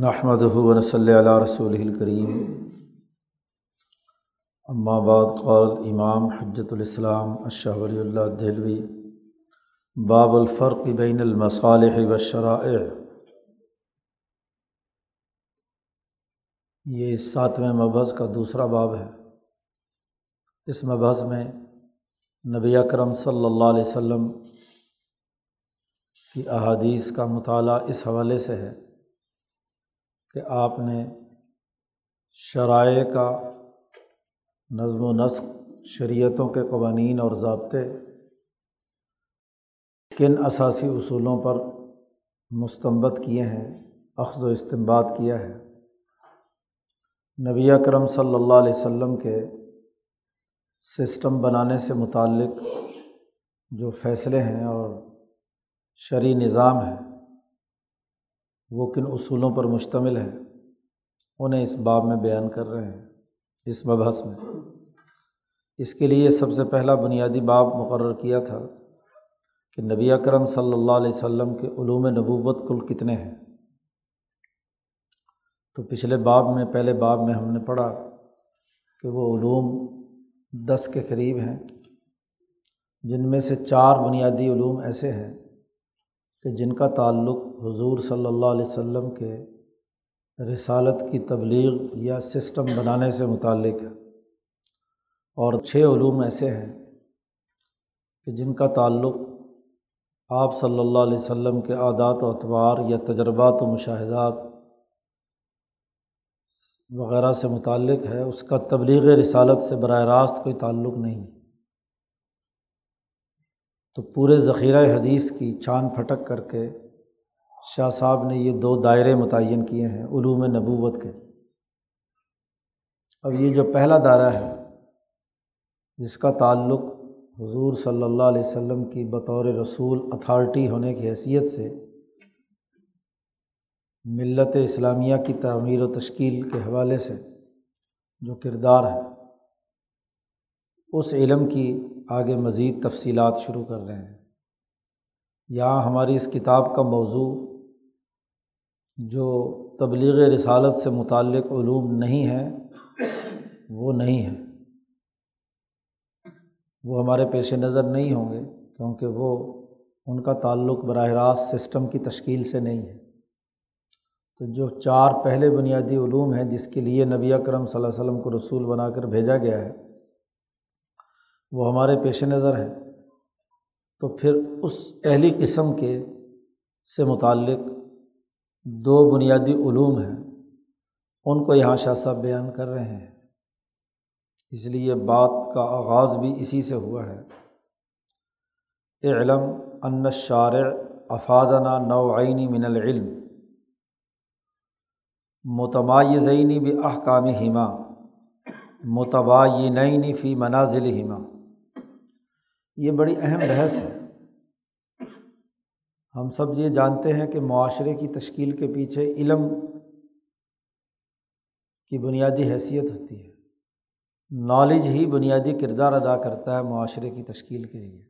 نحمد ون صلی علیہ رسول الکریم بعد قول امام حجت الاسلام اشہ ولی اللہ دہلوی، باب الفرق بین المصالح و شرائع یہ ساتویں مبحث کا دوسرا باب ہے۔ اس مبحث میں نبی اکرم صلی اللہ علیہ وسلم کی احادیث کا مطالعہ اس حوالے سے ہے۔ کہ آپ نے شرائع کا نظم و نسق شریعتوں کے قوانین اور ضابطے کن اثاثی اصولوں پر مستمت کیے ہیں، اخذ و استمباد کیا ہے۔ نبی اکرم صلی اللہ علیہ وسلم کے سسٹم بنانے سے متعلق جو فیصلے ہیں اور شرعی نظام ہے وہ کن اصولوں پر مشتمل ہے انہیں اس باب میں بیان کر رہے ہیں، اس مبحث میں۔ اس کے لیے سب سے پہلا بنیادی باب مقرر کیا تھا کہ نبی اکرم صلی اللہ علیہ وسلم کے علوم نبوت کل کتنے ہیں۔ تو پچھلے باب میں، پہلے باب میں ہم نے پڑھا کہ وہ علوم دس کے قریب ہیں، جن میں سے چار بنیادی علوم ایسے ہیں۔ کہ جن کا تعلق حضور صلی اللہ علیہ وسلم کے رسالت کی تبلیغ یا سسٹم بنانے سے متعلق ہے۔ اور چھ علوم ایسے ہیں کہ جن کا تعلق آپ صلی اللہ علیہ وسلم کے عادات و اطوار یا تجربات و مشاہدات وغیرہ سے متعلق ہے، اس کا تبلیغ رسالت سے براہ راست کوئی تعلق نہیں۔ تو پورے ذخیرہ حدیث کی چھان پھٹک کر کے شاہ صاحب نے یہ دو دائرے متعین کیے ہیں علوم نبوت کے۔ اب یہ جو پہلا دائرہ ہے، جس کا تعلق حضور صلی اللہ علیہ وسلم کی بطور رسول اتھارٹی ہونے کی حیثیت سے ملت اسلامیہ کی تعمیر و تشکیل کے حوالے سے جو کردار ہے، اس علم کی آگے مزید تفصیلات شروع کر رہے ہیں۔ یہاں ہماری اس کتاب کا موضوع جو تبلیغ رسالت سے متعلق علوم نہیں ہے، وہ نہیں ہے۔ وہ ہمارے پیش نظر نہیں ہوں گے، کیونکہ وہ ان کا تعلق براہ راست سسٹم کی تشکیل سے نہیں ہے۔ تو جو چار پہلے بنیادی علوم ہیں جس کے لیے نبی اکرم صلی اللہ علیہ وسلم کو رسول بنا کر بھیجا گیا ہے وہ ہمارے پیش نظر ہے تو پھر اس پہلی قسم کے سے متعلق دو بنیادی علوم ہیں۔ ان کو یہاں شاہ صاحب بیان کر رہے ہیں۔ اس لیے بات کا آغاز بھی اسی سے ہوا ہے۔ علم ان شارع افادنا نوعینی من العلم۔ متمایزینی بھی احکام ہما متباینی فی منازل ہما یہ بڑی اہم بحث ہے۔ ہم سب یہ جانتے ہیں کہ معاشرے کی تشکیل کے پیچھے علم کی بنیادی حیثیت ہوتی ہے۔ نالج ہی بنیادی کردار ادا کرتا ہے معاشرے کی تشکیل کے لیے۔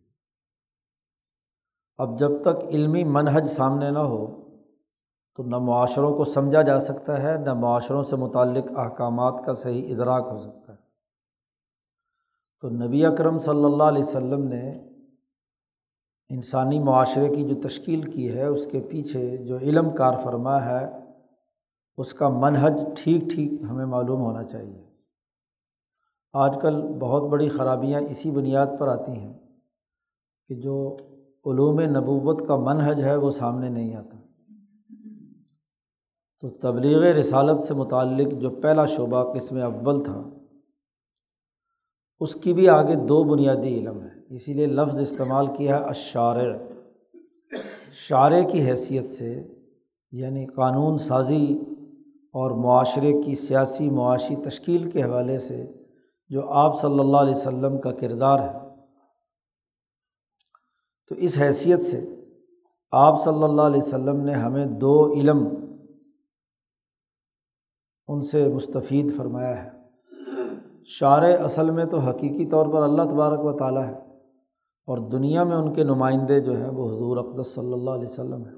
اب جب تک علمی منحج سامنے نہ ہو، تو نہ معاشروں کو سمجھا جا سکتا ہے، نہ معاشروں سے متعلق احکامات کا صحیح ادراک ہو سکتا ہے۔ تو نبی اکرم صلی اللہ علیہ وسلم نے انسانی معاشرے کی جو تشکیل کی ہے، اس کے پیچھے جو علم کار فرما ہے، اس کا منحج ٹھیک ٹھیک ہمیں معلوم ہونا چاہیے۔ آج کل بہت بڑی خرابیاں اسی بنیاد پر آتی ہیں کہ جو علوم نبوت کا منحج ہے، وہ سامنے نہیں آتا۔ تو تبلیغ رسالت سے متعلق جو پہلا شعبہ قسم اول تھا اس کی بھی آگے دو بنیادی علم ہے اسی لیے لفظ استعمال کیا ہے اشارع شارع کی حیثیت سے یعنی قانون سازی اور معاشرے کی سیاسی معاشی تشکیل کے حوالے سے جو آپ صلی اللہ علیہ وسلم کا کردار ہے۔ تو اس حیثیت سے آپ صلی اللہ علیہ وسلم نے ہمیں دو علم ان سے مستفید فرمایا ہے۔ شعر اصل میں تو حقیقی طور پر اللہ تبارک و تعالیٰ ہے اور دنیا میں ان کے نمائندے جو ہیں وہ حضور اقدس صلی اللہ علیہ وسلم ہیں۔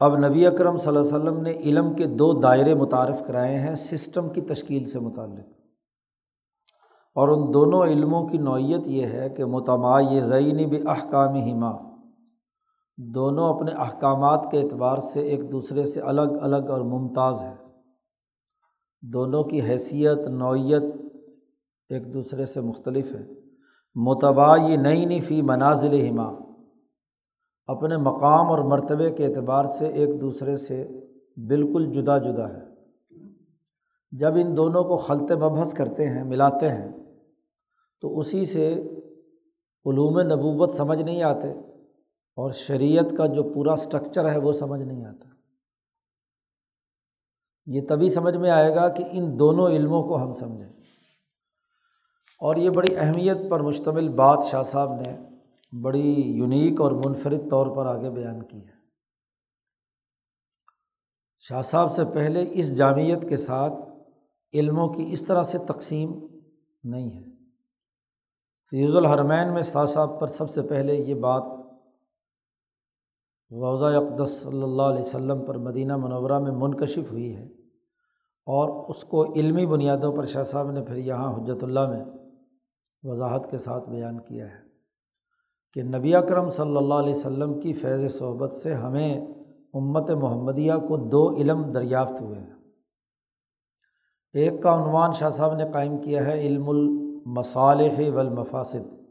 اب نبی اکرم صلی اللہ علیہ وسلم نے علم کے دو دائرے متعارف کرائے ہیں، سسٹم کی تشکیل سے متعلق۔ اور ان دونوں علموں کی نوعیت یہ ہے کہ متما یہ زئین بھی احکام ہما دونوں اپنے احکامات کے اعتبار سے ایک دوسرے سے الگ الگ اور ممتاز ہے دونوں کی حیثیت، نوعیت ایک دوسرے سے مختلف ہے۔ متبا یہ نئی نئی فی منازل ہما اپنے مقام اور مرتبے کے اعتبار سے ایک دوسرے سے بالکل جدا جدا ہے۔ جب ان دونوں کو خلط مبحث کرتے ہیں، ملاتے ہیں، تو اسی سے علوم نبوت سمجھ نہیں آتے اور شریعت کا جو پورا اسٹرکچر ہے وہ سمجھ نہیں آتا۔ یہ تبھی سمجھ میں آئے گا کہ ان دونوں علموں کو ہم سمجھیں۔ اور یہ بڑی اہمیت پر مشتمل بات شاہ صاحب نے بڑی یونیک اور منفرد طور پر آگے بیان کی ہے۔ شاہ صاحب سے پہلے اس جامعت کے ساتھ علموں کی اس طرح سے تقسیم نہیں ہے۔ فیض الحرمین میں شاہ صاحب پر سب سے پہلے یہ بات روضہ اقدس صلی اللہ علیہ وسلم پر مدینہ منورہ میں منکشف ہوئی ہے اور اس کو علمی بنیادوں پر شاہ صاحب نے پھر یہاں حجرت اللہ میں وضاحت کے ساتھ بیان کیا ہے کہ نبی اکرم صلی اللہ علیہ وسلم کی فیض صحبت سے ہمیں امت محمدیہ کو دو علم دریافت ہوئے ہیں۔ ایک کا عنوان شاہ صاحب نے قائم کیا ہے، علم المصالح والمفاسد۔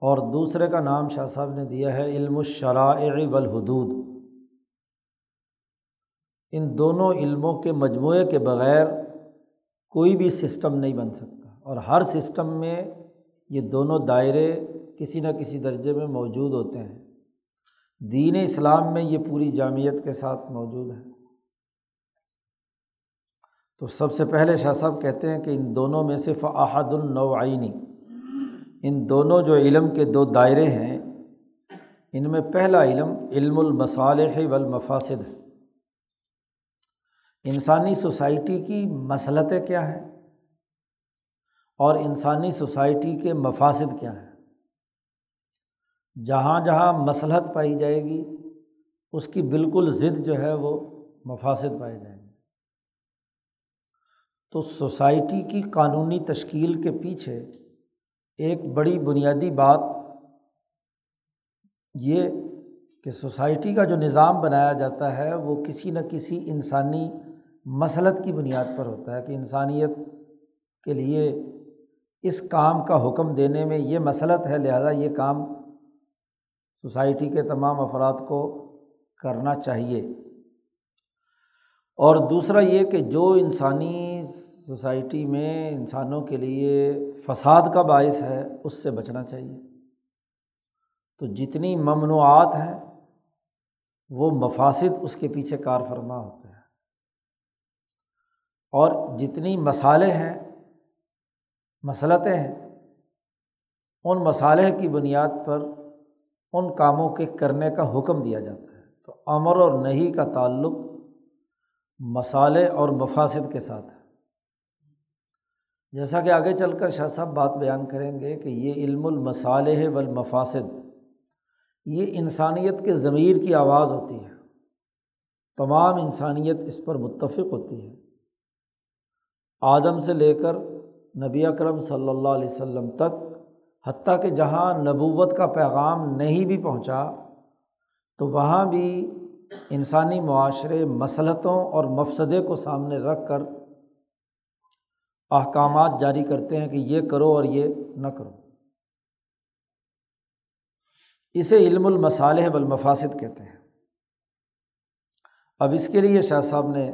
اور دوسرے کا نام شاہ صاحب نے دیا ہے علم الشرائع والحدود۔ ان دونوں علموں کے مجموعے کے بغیر کوئی بھی سسٹم نہیں بن سکتا۔ اور ہر سسٹم میں یہ دونوں دائرے کسی نہ کسی درجے میں موجود ہوتے ہیں۔ دین اسلام میں یہ پوری جامعت کے ساتھ موجود ہے۔ تو سب سے پہلے شاہ صاحب کہتے ہیں کہ ان دونوں میں سے فعد النوعینی ان دونوں جو علم کے دو دائرے ہیں، ان میں پہلا علم علم المصالح والمفاسد ہے۔ انسانی سوسائٹی کی مسلطیں کیا ہیں؟ اور انسانی سوسائٹی کے مفاصد کیا ہیں؟ جہاں جہاں مسلحت پائی جائے گی، اس کی بالکل ضد جو ہے وہ مفاصد پائے جائیں گے تو سوسائٹی کی قانونی تشکیل کے پیچھے ایک بڑی بنیادی بات یہ کہ سوسائٹی کا جو نظام بنایا جاتا ہے، وہ کسی نہ کسی انسانی مسلط کی بنیاد پر ہوتا ہے کہ انسانیت کے لیے اس کام کا حکم دینے میں یہ مسلط ہے، لہٰذا یہ کام سوسائٹی کے تمام افراد کو کرنا چاہیے۔ اور دوسرا یہ کہ جو انسانی سوسائٹی میں انسانوں کے لیے فساد کا باعث ہے، اس سے بچنا چاہیے۔ تو جتنی ممنوعات ہیں، وہ مفاصد اس کے پیچھے کار فرما ہوتے ہیں۔ اور جتنی مسالے ہیں، مسلطیں ہیں، ان مسالح کی بنیاد پر ان کاموں کے کرنے کا حکم دیا جاتا ہے۔ تو امر اور نہیں کا تعلق مسالے اور مفاصد کے ساتھ ہے۔ جیسا کہ آگے چل کر شاہ صاحب بات بیان کریں گے کہ یہ علم المصالح والمفاسد، یہ انسانیت کے ضمیر کی آواز ہوتی ہے۔ تمام انسانیت اس پر متفق ہوتی ہے۔ آدم سے لے کر نبی اکرم صلی اللہ علیہ وسلم تک، حتیٰ کہ جہاں نبوت کا پیغام نہیں بھی پہنچا، تو وہاں بھی انسانی معاشرے، مسلطوں اور مفسدے کو سامنے رکھ کر احکامات جاری کرتے ہیں کہ یہ کرو اور یہ نہ کرو۔ اسے علم المصالح بالمفاصد کہتے ہیں۔ اب اس کے لیے شاہ صاحب نے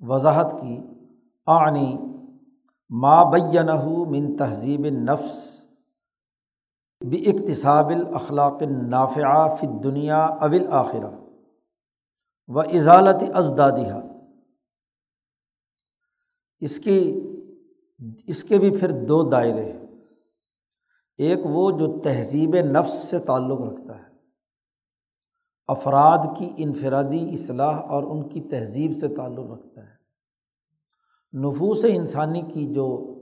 وضاحت کی آنی ما بینہ من تہذیب نفس بھی اقتصاب الاخلاق نافع فی دنیا اول آخرہ و اضالت ازدادہ اس کی اس کے بھی پھر دو دائرے ہیں۔ ایک وہ جو تہذیب نفس سے تعلق رکھتا ہے۔ افراد کی انفرادی اصلاح اور ان کی تہذیب سے تعلق رکھتا ہے۔ نفوس انسانی کی جو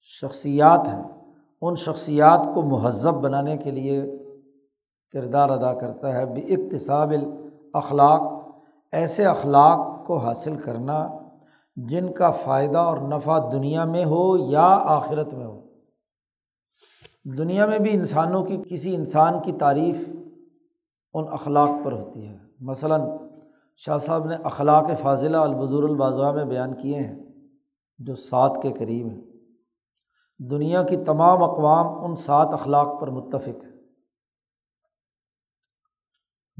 شخصیات ہیں، ان شخصیات کو مہذب بنانے کے لیے کردار ادا کرتا ہے۔ بے اقتصاب الاخلاق، ایسے اخلاق کو حاصل کرنا جن کا فائدہ اور نفع دنیا میں ہو یا آخرت میں ہو۔ دنیا میں بھی انسانوں کی کسی انسان کی تعریف ان اخلاق پر ہوتی ہے۔ مثلاً شاہ صاحب نے اخلاق فاضلہ البدور الباضا میں بیان کیے ہیں، جو سات کے قریب ہیں۔ دنیا کی تمام اقوام ان سات اخلاق پر متفق ہے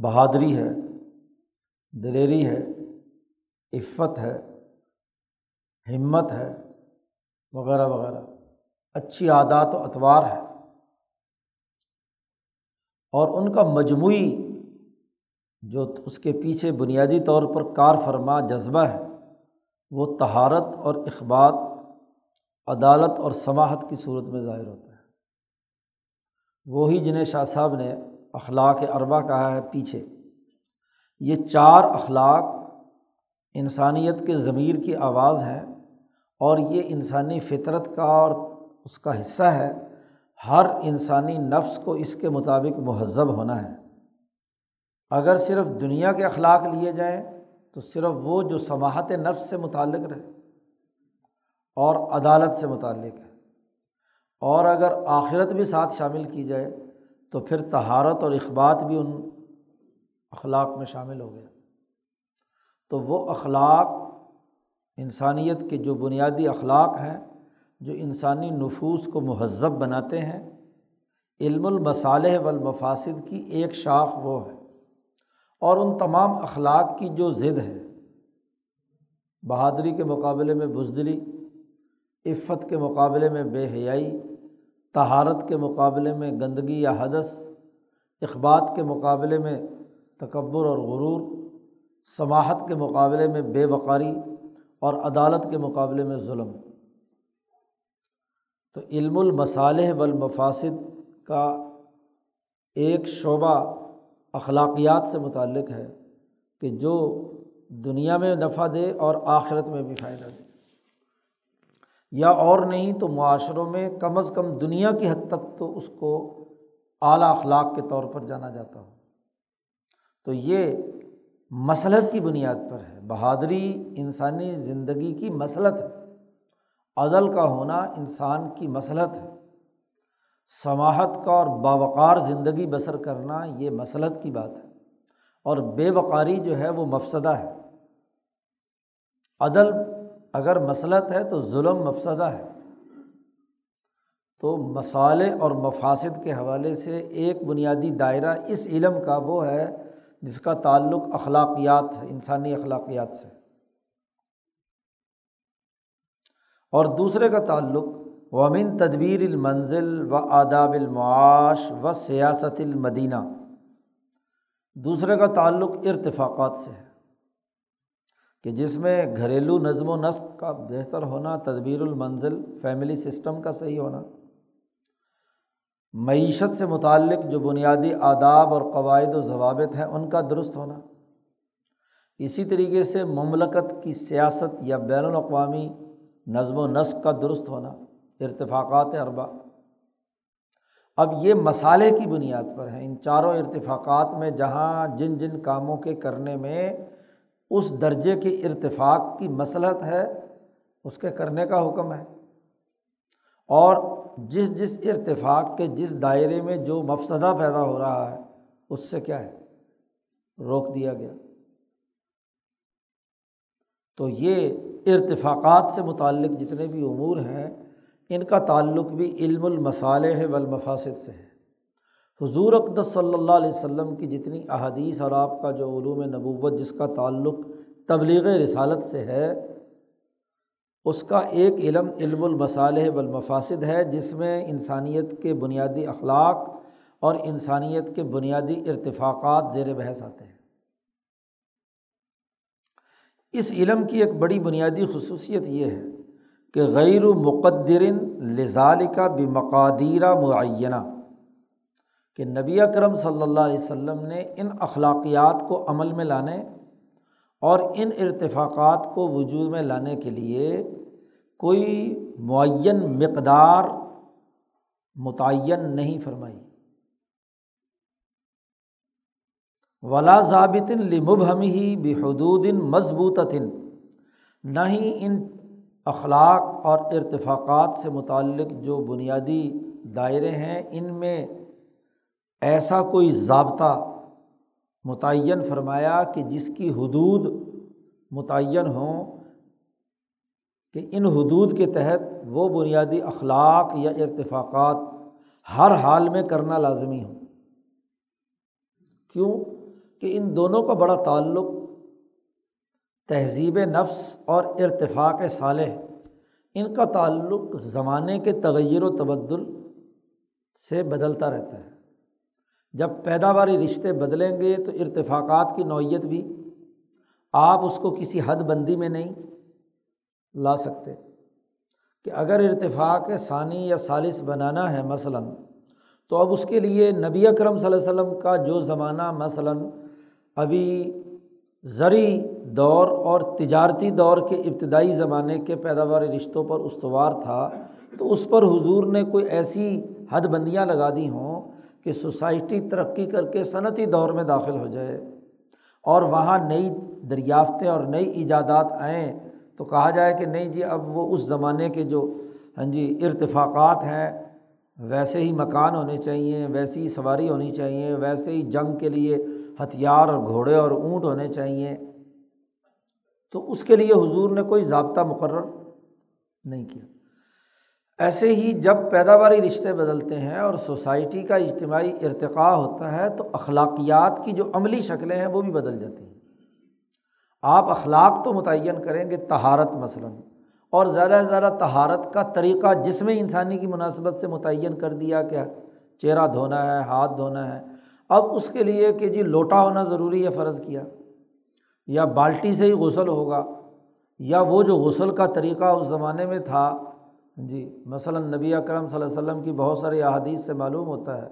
بہادری ہے، دلیری ہے، عفت ہے ہمت ہے، وغیرہ وغیرہ۔ اچھی عادات و اطوار ہے۔ اور ان کا مجموعی جو اس کے پیچھے بنیادی طور پر کار فرما جذبہ ہے، وہ تہارت اور اخبات، عدالت اور سماہت کی صورت میں ظاہر ہوتا ہے۔ وہی جنہیں شاہ صاحب نے اخلاق اربا کہا ہے پیچھے۔ یہ چار اخلاق انسانیت کے ضمیر کی آواز ہیں۔ اور یہ انسانی فطرت کا اور اس کا حصہ ہے، ہر انسانی نفس کو اس کے مطابق مہذب ہونا ہے۔ اگر صرف دنیا کے اخلاق لیے جائیں، تو صرف وہ جو سماحت نفس سے متعلق رہے اور عدالت سے متعلق ہے۔ اور اگر آخرت بھی ساتھ شامل کی جائے، تو پھر تہارت اور اخبات بھی ان اخلاق میں شامل ہو گیا تو وہ اخلاق انسانیت کے جو بنیادی اخلاق ہیں، جو انسانی نفوس کو مہذب بناتے ہیں، علم المصالح والمفاسد کی ایک شاخ وہ ہے۔ اور ان تمام اخلاق کی جو ضد ہے، بہادری کے مقابلے میں بزدلی، عفت کے مقابلے میں بے حیائی تہارت کے مقابلے میں گندگی یا حدث، اخبات کے مقابلے میں تکبر اور غرور سماہت کے مقابلے میں بے وقاری اور عدالت کے مقابلے میں ظلم۔ تو علم المصالح والمفاسد کا ایک شعبہ اخلاقیات سے متعلق ہے کہ جو دنیا میں نفع دے اور آخرت میں بھی فائدہ دے۔ یا اور نہیں تو معاشروں میں کم از کم دنیا کی حد تک تو اس کو اعلیٰ اخلاق کے طور پر جانا جاتا ہو۔ تو یہ مسلط کی بنیاد پر ہے۔ بہادری انسانی زندگی کی مسلط ہے۔ عدل کا ہونا انسان کی مسلط ہے۔ سماہت کا اور باوقار زندگی بسر کرنا یہ مسلط کی بات ہے۔ اور بے وقاری جو ہے وہ مفسدہ ہے۔ عدل اگر مسلط ہے تو ظلم مفسدہ ہے۔ تو مسالے اور مفاصد کے حوالے سے ایک بنیادی دائرہ اس علم کا وہ ہے جس کا تعلق اخلاقیات ہے، انسانی اخلاقیات سے۔ اور دوسرے کا تعلق، ومن تدبیر المنزل و آداب المعاش و سیاست المدینہ دوسرے کا تعلق ارتفاقات سے ہے، کہ جس میں گھریلو نظم و نسق کا بہتر ہونا، تدبیر المنزل، فیملی سسٹم کا صحیح ہونا۔ معیشت سے متعلق جو بنیادی آداب اور قواعد و ضوابط ہیں، ان کا درست ہونا۔ اسی طریقے سے مملکت کی سیاست یا بین الاقوامی نظم و نسق کا درست ہونا۔ ارتفاقات اربا اب یہ مسالے کی بنیاد پر ہیں۔ ان چاروں ارتفاقات میں جہاں جن جن کاموں کے کرنے میں اس درجے کے ارتفاق کی مسلط ہے، اس کے کرنے کا حکم ہے۔ اور جس جس ارتفاق کے جس دائرے میں جو مفسدہ پیدا ہو رہا ہے، اس سے کیا ہے؟ روک دیا گیا۔ تو یہ ارتفاقات سے متعلق جتنے بھی امور ہیں، ان کا تعلق بھی علم المصالح والمفاسد سے ہے۔ حضور اقدس صلی اللہ علیہ وسلم کی جتنی احادیث اور آپ کا جو علوم نبوت، جس کا تعلق تبلیغ رسالت سے ہے اس کا ایک علم علم المصالح والمفاسد ہے، جس میں انسانیت کے بنیادی اخلاق اور انسانیت کے بنیادی ارتفاقات زیر بحث آتے ہیں۔ اس علم کی ایک بڑی بنیادی خصوصیت یہ ہے کہ غیر و لزال کا بمقادیرہ معینہ، کہ نبی اکرم صلی اللہ علیہ وسلم نے ان اخلاقیات کو عمل میں لانے اور ان ارتفاقات کو وجود میں لانے کے لیے کوئی معین مقدار متعین نہیں فرمائی۔ ولا ضابط لمبہم ہی بحدود مضبوط نہ ہی ان اخلاق اور ارتفاقات سے متعلق جو بنیادی دائرے ہیں، ان میں ایسا کوئی ضابطہ متعین فرمایا کہ جس کی حدود متعین ہوں، کہ ان حدود کے تحت وہ بنیادی اخلاق یا ارتفاقات ہر حال میں کرنا لازمی ہو کیوں؟ کہ ان دونوں کا بڑا تعلق تہذیب نفس اور ارتفاق صالح، ان کا تعلق زمانے کے تغیر و تبدل سے بدلتا رہتا ہے۔ جب پیداواری رشتے بدلیں گے تو ارتفاقات کی نوعیت بھی آپ اس کو کسی حد بندی میں نہیں لا سکتے کہ اگر ارتفاق ثانی یا سالس بنانا ہے مثلاً، تو اب اس کے لیے نبی اکرم صلی اللہ علیہ وسلم کا جو زمانہ مثلاً ابھی زرعی دور اور تجارتی دور کے ابتدائی زمانے کے پیداواری رشتوں پر استوار تھا، تو اس پر حضور نے کوئی ایسی حد بندیاں لگا دی ہوں کہ سوسائٹی ترقی کر کے صنعتی دور میں داخل ہو جائے اور وہاں نئی دریافتیں اور نئی ایجادات آئیں تو کہا جائے کہ نہیں جی اب وہ اس زمانے کے جو ہاں جی ارتفاقات ہیں، ویسے ہی مکان ہونے چاہئیں ویسی ہی سواری ہونی چاہیے، ویسے ہی جنگ کے لیے ہتھیار اور گھوڑے اور اونٹ ہونے چاہئیں تو اس کے لیے حضور نے کوئی ضابطہ مقرر نہیں کیا۔ ایسے ہی جب پیداواری رشتے بدلتے ہیں اور سوسائٹی کا اجتماعی ارتقاء ہوتا ہے تو اخلاقیات کی جو عملی شکلیں ہیں وہ بھی بدل جاتی ہیں۔ آپ اخلاق تو متعین کریں گے تہارت مثلاً، اور زیادہ سے زیادہ تہارت کا طریقہ جس میں انسانی کی مناسبت سے متعین کر دیا کیا چہرہ دھونا ہے، ہاتھ دھونا ہے۔ اب اس کے لیے کہ جی لوٹا ہونا ضروری ہے، فرض کیا۔ یا بالٹی سے ہی غسل ہوگا، یا وہ جو غسل کا طریقہ اس زمانے میں تھا جی مثلاً نبی اکرم صلی اللہ علیہ وسلم کی بہت ساری احادیث سے معلوم ہوتا ہے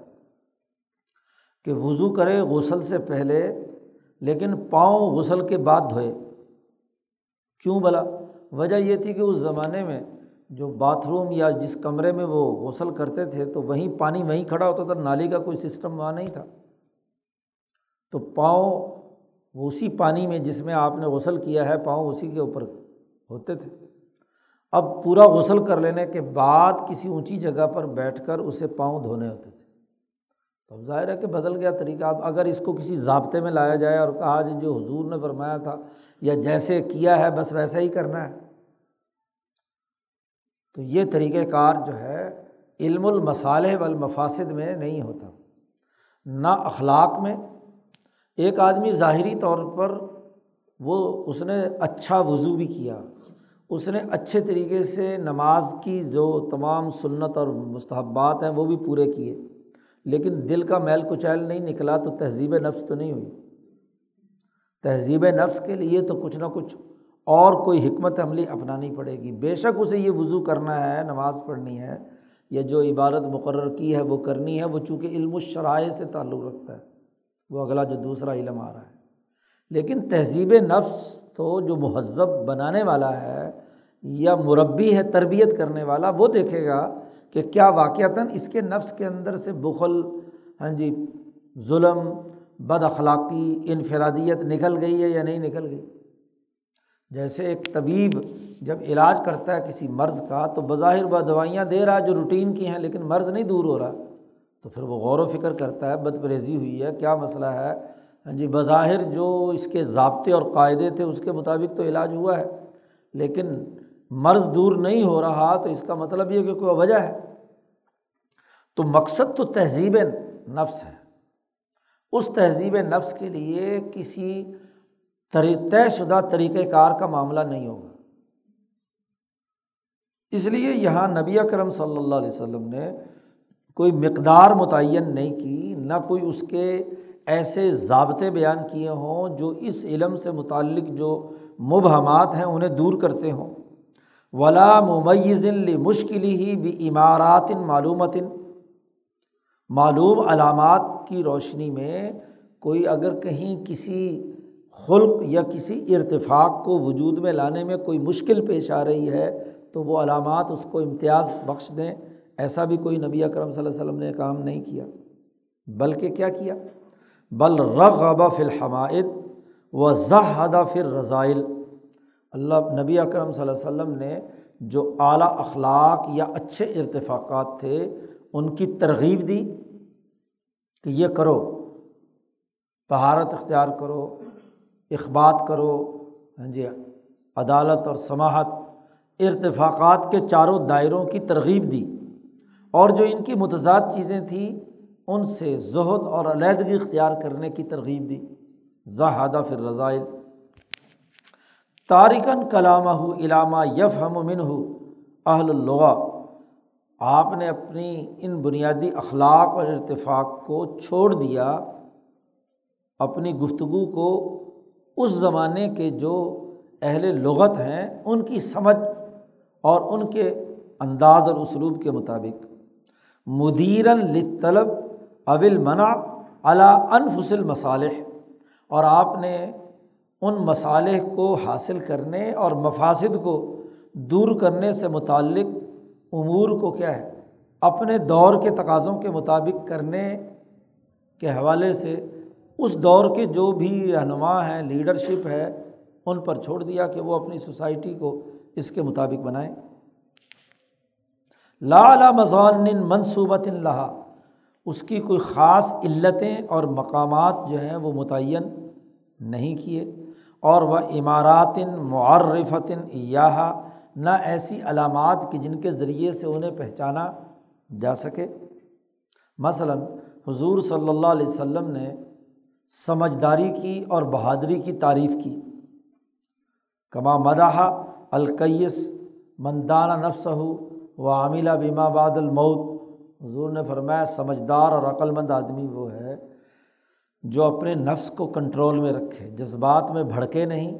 کہ وضو کرے غسل سے پہلے، لیکن پاؤں غسل کے بعد دھوئے۔ کیوں بلا وجہ یہ تھی کہ اس زمانے میں جو باتھ روم یا جس کمرے میں وہ غسل کرتے تھے، تو وہیں پانی وہیں کھڑا ہوتا تھا، نالی کا کوئی سسٹم وہاں نہیں تھا۔ تو پاؤں اسی پانی میں جس میں آپ نے غسل کیا ہے، پاؤں اسی کے اوپر ہوتے تھے۔ اب پورا غسل کر لینے کے بعد کسی اونچی جگہ پر بیٹھ کر اسے پاؤں دھونے ہوتے تھے۔ تو اب ظاہر ہے کہ بدل گیا طریقہ۔ اب اگر اس کو کسی ضابطے میں لایا جائے اور کہا جی جو حضور نے فرمایا تھا یا جیسے کیا ہے، بس ویسا ہی کرنا ہے۔ تو یہ طریقۂ کار جو ہے، علم المصالح والمفاسد میں نہیں ہوتا۔ نہ اخلاق میں۔ ایک آدمی ظاہری طور پر وہ، اس نے اچھا وضو بھی کیا۔ اس نے اچھے طریقے سے نماز کی جو تمام سنت اور مستحبات ہیں وہ بھی پورے کیے۔ لیکن دل کا میل کچیل نہیں نکلا تو تہذیب نفس تو نہیں ہوئی۔ تہذیب نفس کے لیے تو کچھ نہ کچھ اور کوئی حکمت عملی اپنانی پڑے گی۔ بے شک اسے یہ وضو کرنا ہے، نماز پڑھنی ہے، یا جو عبادت مقرر کی ہے، وہ کرنی ہے، وہ چونکہ علم و شرائع سے تعلق رکھتا ہے۔ وہ اگلا جو دوسرا علم آ رہا ہے۔ لیکن تہذیب نفس تو جو مہذب بنانے والا ہے یا مربی ہے تربیت کرنے والا، وہ دیکھے گا کہ کیا واقعتاً اس کے نفس کے اندر سے بخل ہاں جی ظلم، بد اخلاقی، انفرادیت نکل گئی ہے یا نہیں نکل گئی؟ جیسے ایک طبیب جب علاج کرتا ہے کسی مرض کا، تو بظاہر وہ دوائیاں دے رہا ہے جو روٹین کی ہیں، لیکن مرض نہیں دور ہو رہا۔ تو پھر وہ غور و فکر کرتا ہے بد پریزی ہوئی ہے، کیا مسئلہ ہے؟ ہاں جی بظاہر جو اس کے ضابطے اور قاعدے تھے، اس کے مطابق تو علاج ہوا ہے، لیکن مرض دور نہیں ہو رہا تو اس کا مطلب یہ کہ کوئی وجہ ہے۔ تو مقصد تو تہذیب نفس ہے۔ اس تہذیب نفس کے لیے کسی طے شدہ طریقۂ کار کا معاملہ نہیں ہوگا۔ اس لیے یہاں نبی کرم صلی اللہ علیہ وسلم نے کوئی مقدار متعین نہیں کی، نہ کوئی اس کے ایسے ضابطے بیان کیے ہوں جو اس علم سے متعلق جو مبہمات ہیں انہیں دور کرتے ہوں۔ ولا ممیز مشکل ہی بھی عمارات معلومات معلوم علامات کی روشنی میں کوئی اگر کہیں کسی خلق یا کسی ارتفاق کو وجود میں لانے میں کوئی مشکل پیش آ رہی ہے تو وہ علامات اس کو امتیاز بخش دیں۔ ایسا بھی کوئی نبی اکرم صلی اللہ علیہ وسلم نے کام نہیں کیا، بلکہ کیا کیا؟ بل رغب فی الحمائد و زہدہ فر رضائل اللہ نبی اکرم صلی اللہ علیہ وسلم نے جو اعلیٰ اخلاق یا اچھے ارتفاقات تھے، ان کی ترغیب دی کہ یہ کرو تہارت اختیار کرو، اخبات کرو ہاں جی عدالت اور سماہت ارتفاقات کے چاروں دائروں کی ترغیب دی۔ اور جو ان کی متضاد چیزیں تھیں ان سے زہد اور علیحدگی اختیار کرنے کی ترغیب دی۔ زہادہ فر رضائل تارکن کلامہ علامہ یف ہم من ہو اہل الغا آپ نے اپنی ان بنیادی اخلاق اور ارتفاق کو چھوڑ دیا۔ اپنی گفتگو کو اس زمانے کے جو اہل لغت ہیں، ان کی سمجھ اور ان کے انداز اور اسلوب کے مطابق۔ مدیرن لطلب اول منع علا انفسل مصالح اور آپ نے ان مصالح کو حاصل کرنے اور مفاصد کو دور کرنے سے متعلق امور کو کیا ہے؟ اپنے دور کے تقاضوں کے مطابق کرنے کے حوالے سے اس دور کے جو بھی رہنما ہیں، لیڈرشپ ہے، ان پر چھوڑ دیا کہ وہ اپنی سوسائٹی کو اس کے مطابق بنائیں۔ لا مضان منصوبت اللہ اس کی کوئی خاص علتیں اور مقامات جو ہیں وہ متعین نہیں کیے اور وہ عمارات معرفت یا نہ ایسی علامات کہ جن کے ذریعے سے انہیں پہچانا جا سکے۔ مثلاً حضور صلی اللہ علیہ وسلم نے سمجھداری کی اور بہادری کی تعریف کی۔ کما مداح القیس مندانہ نفس ہو و عاملہ بیما باد المعود حضور نے فرمایا، سمجھدار اور عقلمند آدمی وہ ہے جو اپنے نفس کو کنٹرول میں رکھے، جذبات میں بھڑکے نہیں،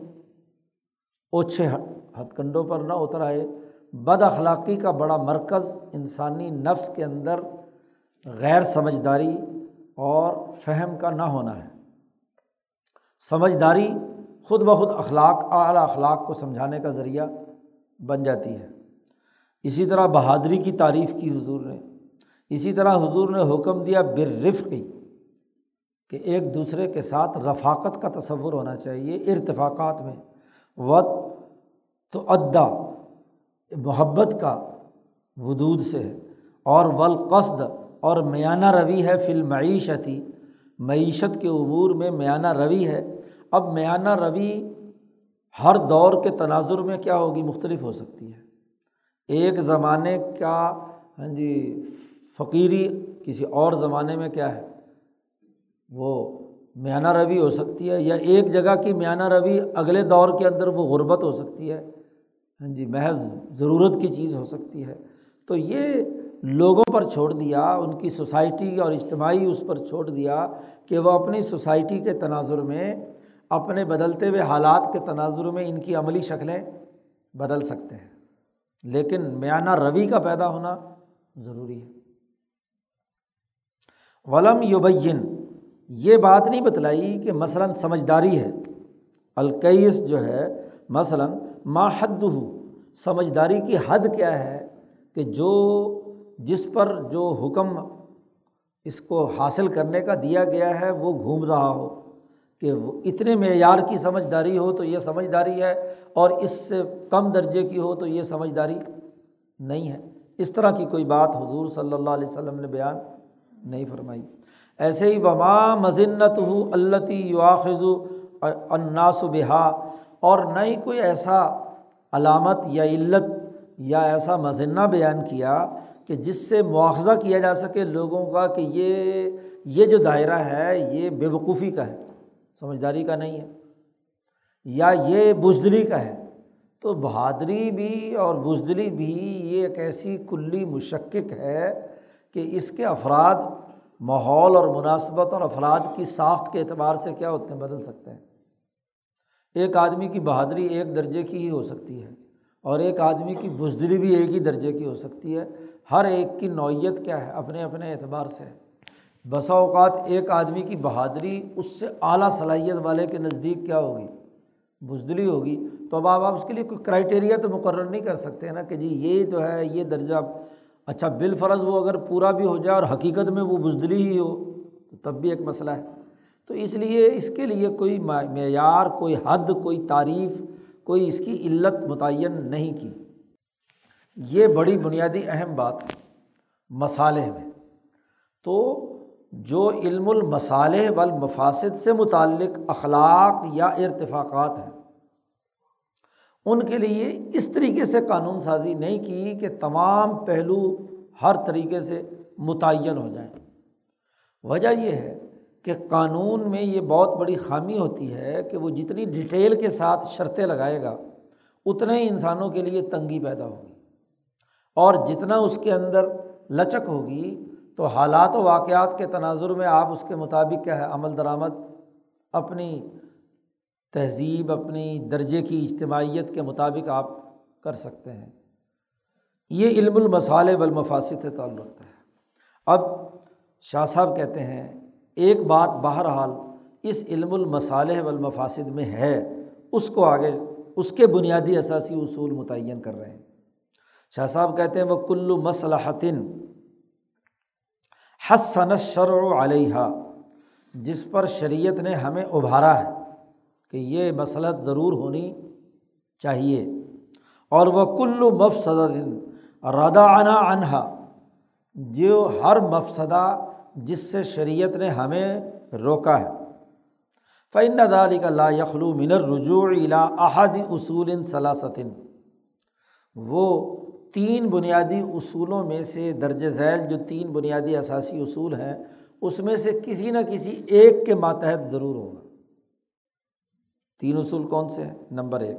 اوچھے ہتھ کنڈوں پر نہ اتر آئے۔ بد اخلاقی کا بڑا مرکز انسانی نفس کے اندر غیر سمجھداری اور فہم کا نہ ہونا ہے۔ سمجھداری خود بخود اخلاق، اعلیٰ اخلاق کو سمجھانے کا ذریعہ بن جاتی ہے۔ اسی طرح بہادری کی تعریف کی حضور نے۔ اسی طرح حضور نے حکم دیا برفقی کہ ایک دوسرے کے ساتھ رفاقت کا تصور ہونا چاہیے ارتفاقات میں۔ وط تو ادا محبت کا ودود سے ہے۔ اور ولقصد اور میانہ روی ہے فل معیشتی معیشت کے عبور میں میانہ روی ہے۔ اب میانہ روی ہر دور کے تناظر میں کیا ہوگی؟ مختلف ہو سکتی ہے۔ ایک زمانے کا ہاں جی فقیری کسی اور زمانے میں کیا ہے؟ وہ میانہ روی ہو سکتی ہے، یا ایک جگہ کی میانہ روی اگلے دور کے اندر وہ غربت ہو سکتی ہے۔ ہاں جی محض ضرورت کی چیز ہو سکتی ہے۔ تو یہ لوگوں پر چھوڑ دیا، ان کی سوسائٹی اور اجتماعی اس پر چھوڑ دیا کہ وہ اپنی سوسائٹی کے تناظر میں، اپنے بدلتے ہوئے حالات کے تناظر میں ان کی عملی شکلیں بدل سکتے ہیں۔ لیکن میانہ روی کا پیدا ہونا ضروری ہے۔ ولم یوبین یہ بات نہیں بتلائی کہ مثلاً سمجھداری ہے۔ القیس جو ہے، مثلاً ماحد ہو سمجھداری کی حد کیا ہے کہ جو، جس پر جو حکم اس کو حاصل کرنے کا دیا گیا ہے، وہ گھوم رہا ہو۔ کہ وہ اتنے معیار کی سمجھداری ہو تو یہ سمجھداری ہے، اور اس سے کم درجے کی ہو تو یہ سمجھداری نہیں ہے۔ اس طرح کی کوئی بات حضور صلی اللہ علیہ وسلم نے بیان نہیں فرمائی۔ ایسے ہی وما مذنت ہو اللّی یواخذ الناس و بہا اور نہ ہی کوئی ایسا علامت یا علت یا ایسا مذنہ بیان کیا کہ جس سے مواخذہ کیا جا سکے لوگوں کا کہ یہ یہ جو دائرہ ہے، یہ بے وقوفی کا ہے، سمجھداری کا نہیں ہے، یا یہ بزدلی کا ہے۔ تو بہادری بھی اور بزدلی بھی یہ ایک ایسی کلی مشقق ہے کہ اس کے افراد ماحول اور مناسبت اور افراد کی ساخت کے اعتبار سے کیا ہوتے ہیں بدل سکتے ہیں؟ ایک آدمی کی بہادری ایک درجے کی ہی ہو سکتی ہے اور ایک آدمی کی بزدلی بھی ایک ہی درجے کی ہو سکتی ہے۔ ہر ایک کی نوعیت کیا ہے؟ اپنے اپنے اعتبار سے۔ بسا اوقات ایک آدمی کی بہادری اس سے اعلیٰ صلاحیت والے کے نزدیک کیا ہوگی؟ بزدلی ہوگی۔ تو اب آپ اس کے لیے کوئی کرائٹیریا تو مقرر نہیں کر سکتے نا کہ جی یہ جو ہے یہ درجہ اچھا بال فرض وہ اگر پورا بھی ہو جائے اور حقیقت میں وہ بزدلی ہی ہو، تو تب بھی ایک مسئلہ ہے۔ تو اس لیے اس کے لیے کوئی معیار، کوئی حد، کوئی تعریف، کوئی اس کی علت متعین نہیں کی۔ یہ بڑی بنیادی اہم بات ہے میں۔ تو جو علم المصالح والمفاسد سے متعلق اخلاق یا ارتفاقات ہیں ان کے لیے اس طریقے سے قانون سازی نہیں کی کہ تمام پہلو ہر طریقے سے متعین ہو جائیں۔ وجہ یہ ہے کہ قانون میں یہ بہت بڑی خامی ہوتی ہے کہ وہ جتنی ڈیٹیل کے ساتھ شرطیں لگائے گا، اتنے ہی انسانوں کے لیے تنگی پیدا ہوگی۔ اور جتنا اس کے اندر لچک ہوگی، تو حالات و واقعات کے تناظر میں آپ اس کے مطابق کیا ہے، عمل درآمد اپنی تہذیب اپنی درجے کی اجتماعیت کے مطابق آپ کر سکتے ہیں۔ یہ علم المصالح والمفاصد سے تعلق رکھتا ہے۔ اب شاہ صاحب کہتے ہیں، ایک بات بہرحال اس علم المصالح والمفاسد میں ہے، اس کو آگے، اس کے بنیادی اثاثی اصول متعین کر رہے ہیں۔ شاہ صاحب کہتے ہیں وہ کلو مسلحتن حسن شرع علیہ جس پر شریعت نے ہمیں ابھارا ہے۔ کہ یہ مسلط ضرور ہونی چاہیے۔ اور وہ کلو مفسد ردا انا انہا جو ہر مفسدہ جس سے شریعت نے ہمیں روکا ہے۔ فعن دالی کا لا یخلو منر رجوع الا احد اصول ثلاثتن وہ تین بنیادی اصولوں میں سے درج ذیل جو تین بنیادی اثاثی اصول ہیں، اس میں سے کسی نہ کسی ایک کے ماتحت ضرور ہوگا۔ تین اصول کون سے ہیں؟ نمبر ایک،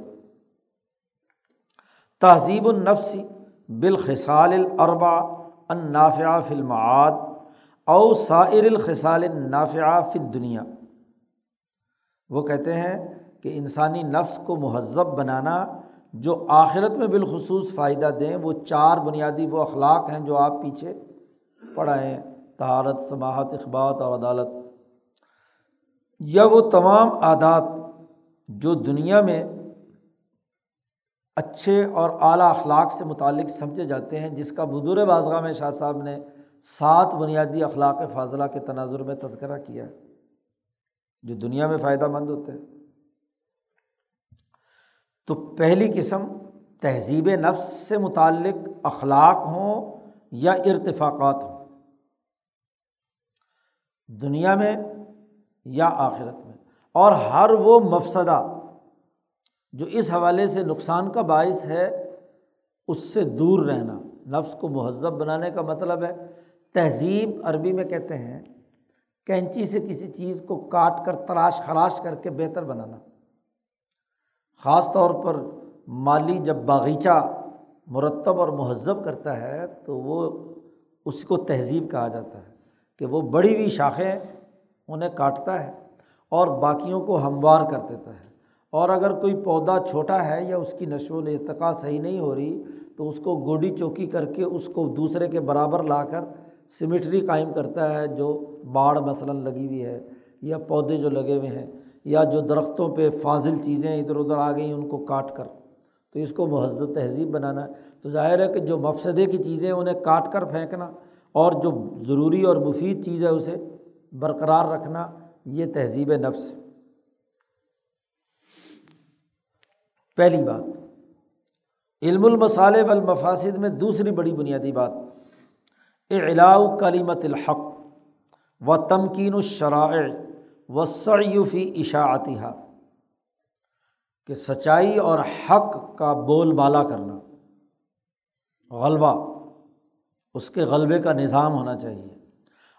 تہذیب النفسی بالخصال الربا النافع فی المعاد او سائر الخصال نافع فی دنیا وہ کہتے ہیں کہ انسانی نفس کو مہذب بنانا جو آخرت میں بالخصوص فائدہ دیں، وہ چار بنیادی وہ اخلاق ہیں جو آپ پیچھے پڑھائیں تہارت سماحت، اخبات اور عدالت۔ یا وہ تمام عادات جو دنیا میں اچھے اور اعلیٰ اخلاق سے متعلق سمجھے جاتے ہیں، جس کا بدور بازگاہ میں شاہ صاحب نے سات بنیادی اخلاق فاضلہ کے تناظر میں تذکرہ کیا ہے، جو دنیا میں فائدہ مند ہوتے ہیں۔ تو پہلی قسم تہذیب نفس سے متعلق اخلاق ہوں یا ارتفاقات ہوں، دنیا میں یا آخرت میں؟ اور ہر وہ مفسدہ جو اس حوالے سے نقصان کا باعث ہے، اس سے دور رہنا۔ نفس کو مہذب بنانے کا مطلب ہے۔ تہذیب عربی میں کہتے ہیں، کینچی سے کسی چیز کو کاٹ کر تلاش خراش کر کے بہتر بنانا۔ خاص طور پر مالی جب باغیچہ مرتب اور مہذب کرتا ہے، تو وہ اس کو تہذیب کہا جاتا ہے کہ وہ بڑی ہوئی شاخیں انہیں کاٹتا ہے۔ اور باقیوں کو ہموار کر دیتا ہے۔ اور اگر کوئی پودا چھوٹا ہے یا اس کی نشو و ارتقا صحیح نہیں ہو رہی، تو اس کو گوڈی چوکی کر کے اس کو دوسرے کے برابر لا کر سمیٹری قائم کرتا ہے، جو باڑ مثلاً لگی ہوئی ہے یا پودے جو لگے ہوئے ہیں یا جو درختوں پہ فاضل چیزیں ادھر ادھر آ گئیں، ان کو کاٹ کر۔ تو اس کو مہذب تہذیب بنانا ہے۔ تو ظاہر ہے کہ جو مفسدے کی چیزیں انہیں کاٹ کر پھینکنا اور جو ضروری اور مفید چیز ہے، اسے برقرار رکھنا یہ تہذیب نفس پہلی بات، علم المصالح والمفاسد میں دوسری بڑی بنیادی بات اعلاؤ کلیمت الحق و تمکین الشرائع و سعیفی اشاعتہ کہ سچائی اور حق کا بول بالا کرنا، غلبہ، اس کے غلبے کا نظام ہونا چاہیے۔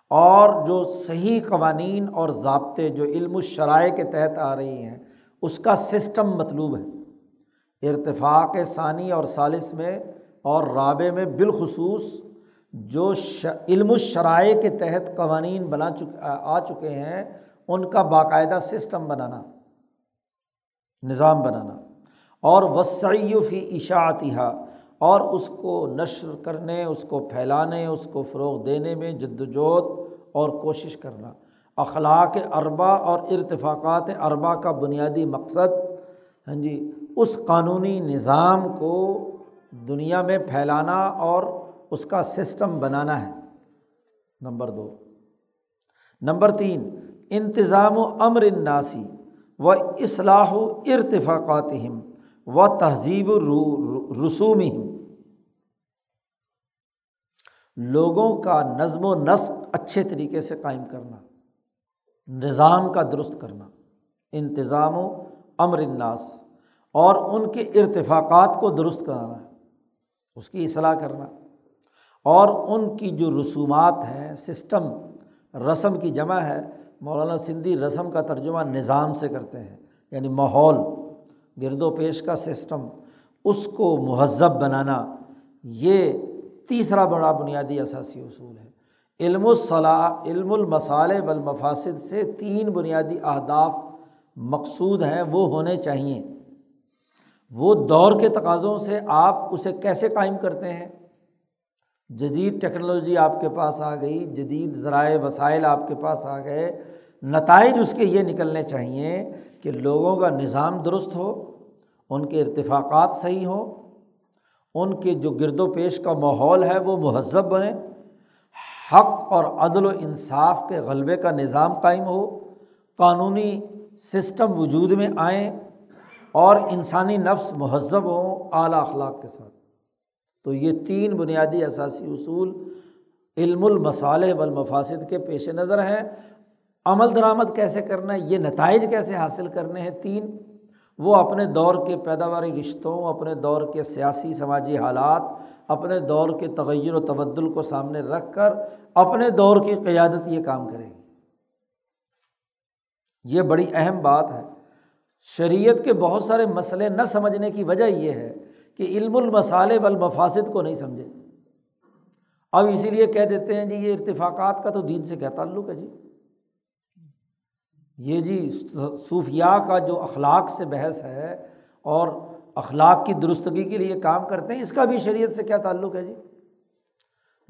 اور جو صحیح قوانین اور ضابطے جو علم الشرائع کے تحت آ رہی ہیں، اس کا سسٹم مطلوب ہے۔ ارتفاق ثانی اور ثالث میں اور رابع میں بالخصوص جو علم الشرائع کے تحت قوانین بنا چکے آ چکے ہیں، ان کا باقاعدہ سسٹم بنانا، نظام بنانا۔ اور وسعی فی اشاعتہ اور اس کو نشر کرنے، اس کو پھیلانے، اس کو فروغ دینے میں جد وجہد اور کوشش کرنا۔ اخلاق اربا اور ارتفاقات اربا کا بنیادی مقصد ہاں جی اس قانونی نظام کو دنیا میں پھیلانا اور اس کا سسٹم بنانا ہے۔ نمبر دو۔ نمبر تین، انتظام و امر الناسی و اصلاح و ارتفاقات و تہذیب رسوم لوگوں کا نظم و نسق اچھے طریقے سے قائم کرنا، نظام کا درست کرنا، انتظام و امر الناس اور ان کے ارتفاقات کو درست کرانا، اس کی اصلاح کرنا اور ان کی جو رسومات ہیں، سسٹم رسم کی جمع ہے، مولانا سندھی رسم کا ترجمہ نظام سے کرتے ہیں یعنی ماحول، گرد و پیش کا سسٹم، اس کو مہذب بنانا، یہ تیسرا بڑا بنیادی اثاثی اصول ہے۔ علم الصلاح، علم المصالح بالمفاصد سے تین بنیادی اہداف مقصود ہیں، وہ ہونے چاہئیں وہ دور کے تقاضوں سے آپ اسے کیسے قائم کرتے ہیں؟ جدید ٹیکنالوجی آپ کے پاس آ گئی، جدید ذرائع، وسائل آپ کے پاس آ گئے۔ نتائج اس کے یہ نکلنے چاہئیں کہ لوگوں کا نظام درست ہو، ان کے ارتفاقات صحیح ہوں ان کے جو گرد و پیش کا ماحول ہے وہ مہذب بنے، حق اور عدل و انصاف کے غلبے کا نظام قائم ہو، قانونی سسٹم وجود میں آئیں اور انسانی نفس مہذب ہوں اعلیٰ اخلاق کے ساتھ۔ تو یہ تین بنیادی اثاثی اصول علم المصالح والمفاسد کے پیش نظر ہیں۔ عمل درآمد کیسے کرنا ہے، یہ نتائج کیسے حاصل کرنے ہیں؟ تین وہ اپنے دور کے پیداواری رشتوں، اپنے دور کے سیاسی، سماجی حالات، اپنے دور کے تغیر و تبدل کو سامنے رکھ کر اپنے دور کی قیادت یہ کام کریں گے یہ بڑی اہم بات ہے۔ شریعت کے بہت سارے مسئلے نہ سمجھنے کی وجہ یہ ہے کہ علم المسالے والمفاسد کو نہیں سمجھے۔ اب اسی لیے کہہ دیتے ہیں جی یہ ارتفاقات کا تو دین سے کیا تعلق ہے جی؟ یہ جی صوفیہ کا جو اخلاق سے بحث ہے اور اخلاق کی درستگی کے لیے کام کرتے ہیں، اس کا بھی شریعت سے کیا تعلق ہے جی؟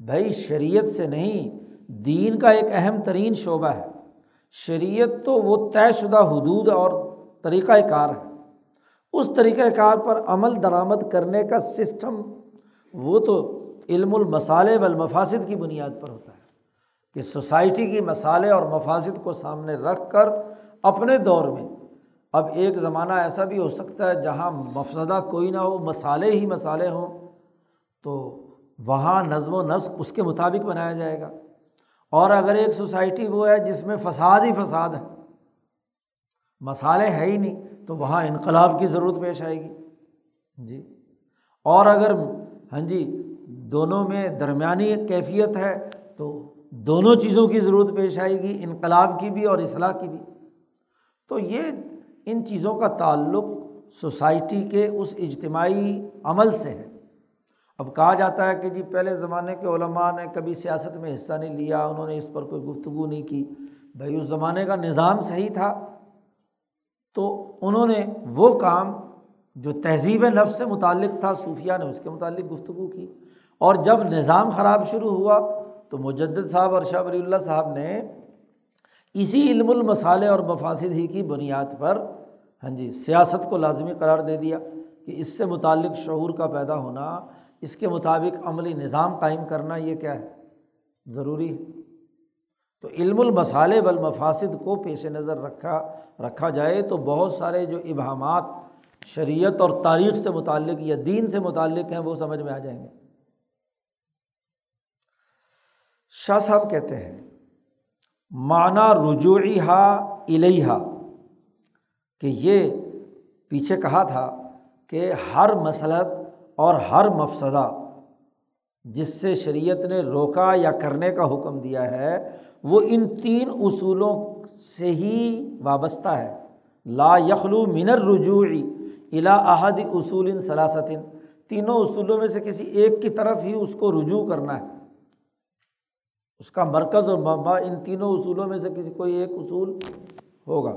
بھائی، شریعت سے نہیں، دین کا ایک اہم ترین شعبہ ہے۔ شریعت تو وہ طے شدہ حدود اور طریقۂ کار ہے۔ اس طریقۂ کار پر عمل درآمد کرنے کا سسٹم وہ تو علم المسالے والمفاسد کی بنیاد پر ہوتا ہے۔ کہ سوسائٹی کی مسالے اور مفاصد کو سامنے رکھ کر اپنے دور میں، اب ایک زمانہ ایسا بھی ہو سکتا ہے جہاں مفسدہ کوئی نہ ہو، مسالے ہی مسالے ہوں، تو وہاں نظم و نسق اس کے مطابق بنایا جائے گا۔ اور اگر ایک سوسائٹی وہ ہے جس میں فساد ہی فساد ہے، مسالے ہے ہی نہیں، تو وہاں انقلاب کی ضرورت پیش آئے گی۔ جی۔ اور اگر ہاں جی دونوں میں درمیانی کیفیت ہے، تو دونوں چیزوں کی ضرورت پیش آئے گی، انقلاب کی بھی اور اصلاح کی بھی۔ تو یہ ان چیزوں کا تعلق سوسائٹی کے اس اجتماعی عمل سے ہے۔ اب کہا جاتا ہے کہ جی پہلے زمانے کے علماء نے کبھی سیاست میں حصہ نہیں لیا، انہوں نے اس پر کوئی گفتگو نہیں کی۔ بھائی، اس زمانے کا نظام صحیح تھا۔ تو انہوں نے وہ کام جو تہذیب نفس سے متعلق تھا صوفیہ نے اس کے متعلق گفتگو کی۔ اور جب نظام خراب شروع ہوا تو مجد صاحب اور شاہ ولی اللہ صاحب نے اسی علم المسالے اور مفاصد ہی کی بنیاد پر ہاں جی سیاست کو لازمی قرار دے دیا کہ اس سے متعلق شعور کا پیدا ہونا، اس کے مطابق عملی نظام قائم کرنا، یہ کیا ہے؟ ضروری ہے۔ تو علم المسالے والمفاسد کو پیش نظر رکھا رکھا جائے تو بہت سارے جو ابہامات شریعت اور تاریخ سے متعلق یا دین سے متعلق ہیں، وہ سمجھ میں آ جائیں گے۔ شاہ صاحب کہتے ہیں، معنی رجوعی ہا الحا کہ یہ پیچھے کہا تھا کہ ہر مسلط اور ہر مفسدہ جس سے شریعت نے روکا یا کرنے کا حکم دیا ہے، وہ ان تین اصولوں سے ہی وابستہ ہے۔ لا یخلو منر رجوعی الا احد اصول ثلاثتن تینوں اصولوں میں سے کسی ایک کی طرف ہی اس کو رجوع کرنا ہے۔ اس کا مرکز اور مبا ان تینوں اصولوں میں سے کسی کوئی ایک اصول ہوگا۔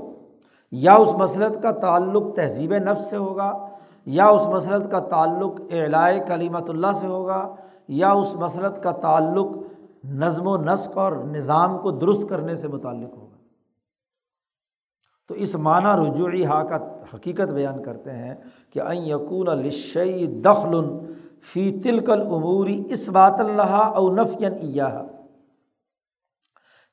یا اس مسلط کا تعلق تہذیب نفس سے ہوگا، یا اس مسلط کا تعلق اعلائے کلیمت اللہ سے ہوگا، یا اس مسلط کا تعلق نظم و نسق اور نظام کو درست کرنے سے متعلق ہوگا۔ تو اس معنی رجوعی ہا کا حقیقت بیان کرتے ہیں کہ این یقون الشعی دخل فی تلکل عموری اس بات اللہ او نفین ایاہا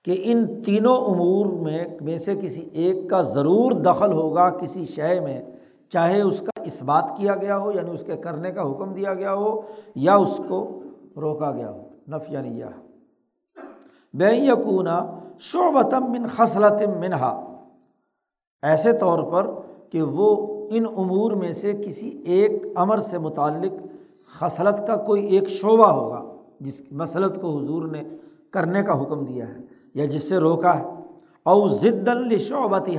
کہ ان تینوں امور میں میں سے کسی ایک کا ضرور دخل ہوگا کسی شے میں، چاہے اس کا اس بات کیا گیا ہو یعنی اس کے کرنے کا حکم دیا گیا ہو، یا اس کو روکا گیا ہو نف یعنی یہ بے یقون شعبتم من خصلت منہا۔ ایسے طور پر کہ وہ ان امور میں سے کسی ایک امر سے متعلق خصلت کا کوئی ایک شعبہ ہوگا، جس مسلط کو حضور نے کرنے کا حکم دیا ہے۔ یا جس سے روکا ہے، او ضد الشعبت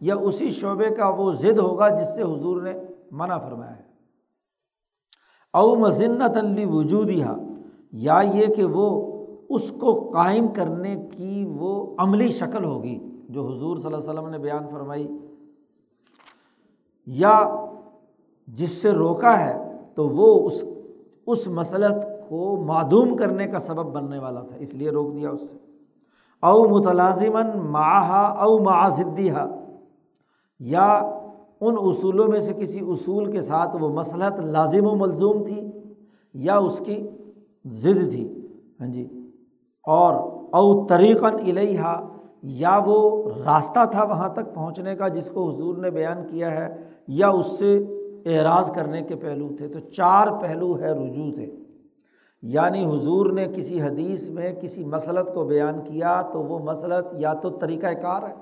یا اسی شعبے کا وہ ضد ہوگا جس سے حضور نے منع فرمایا ہے۔ او مذنت علی وجود یا یہ کہ وہ اس کو قائم کرنے کی وہ عملی شکل ہوگی، جو حضور صلی اللہ علیہ وسلم نے بیان فرمائی۔ یا جس سے روکا ہے، تو وہ اس اس مسلط کو معدوم کرنے کا سبب بننے والا تھا، اس لیے روک دیا اس سے۔ او متلازمن معا او معذدی یا ان اصولوں میں سے کسی اصول کے ساتھ وہ مسلط لازم و ملزوم تھی یا اس کی ضد تھی ہاں جی اور او طریقاً الحا یا وہ راستہ تھا وہاں تک پہنچنے کا جس کو حضور نے بیان کیا ہے، یا اس سے اعراض کرنے کے پہلو تھے۔ تو چار پہلو ہے رجوع سے۔ یعنی حضور نے کسی حدیث میں کسی مسلط کو بیان کیا تو وہ مسلط یا تو طریقۂ کار ہے۔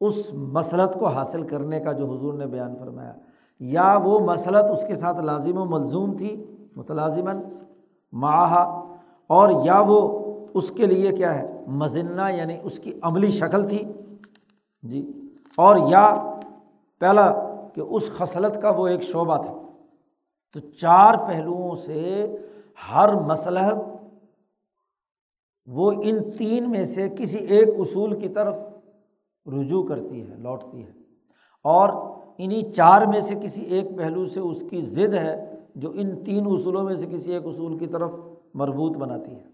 اس مسلط کو حاصل کرنے کا جو حضور نے بیان فرمایا، یا وہ مسلط اس کے ساتھ لازم و ملزوم تھی، متلازماً، معاہا، اور یا وہ اس کے لیے کیا ہے مزنہ یعنی اس کی عملی شکل تھی۔ جی اور یا پہلا کہ اس خصلت کا وہ ایک شعبہ تھا۔ تو چار پہلوؤں سے ہر مسلحت وہ ان تین میں سے کسی ایک اصول کی طرف رجوع کرتی ہے، لوٹتی ہے۔ اور انہیں چار میں سے کسی ایک پہلو سے اس کی ضد ہے جو ان تین اصولوں میں سے کسی ایک اصول کی طرف مربوط بناتی ہے۔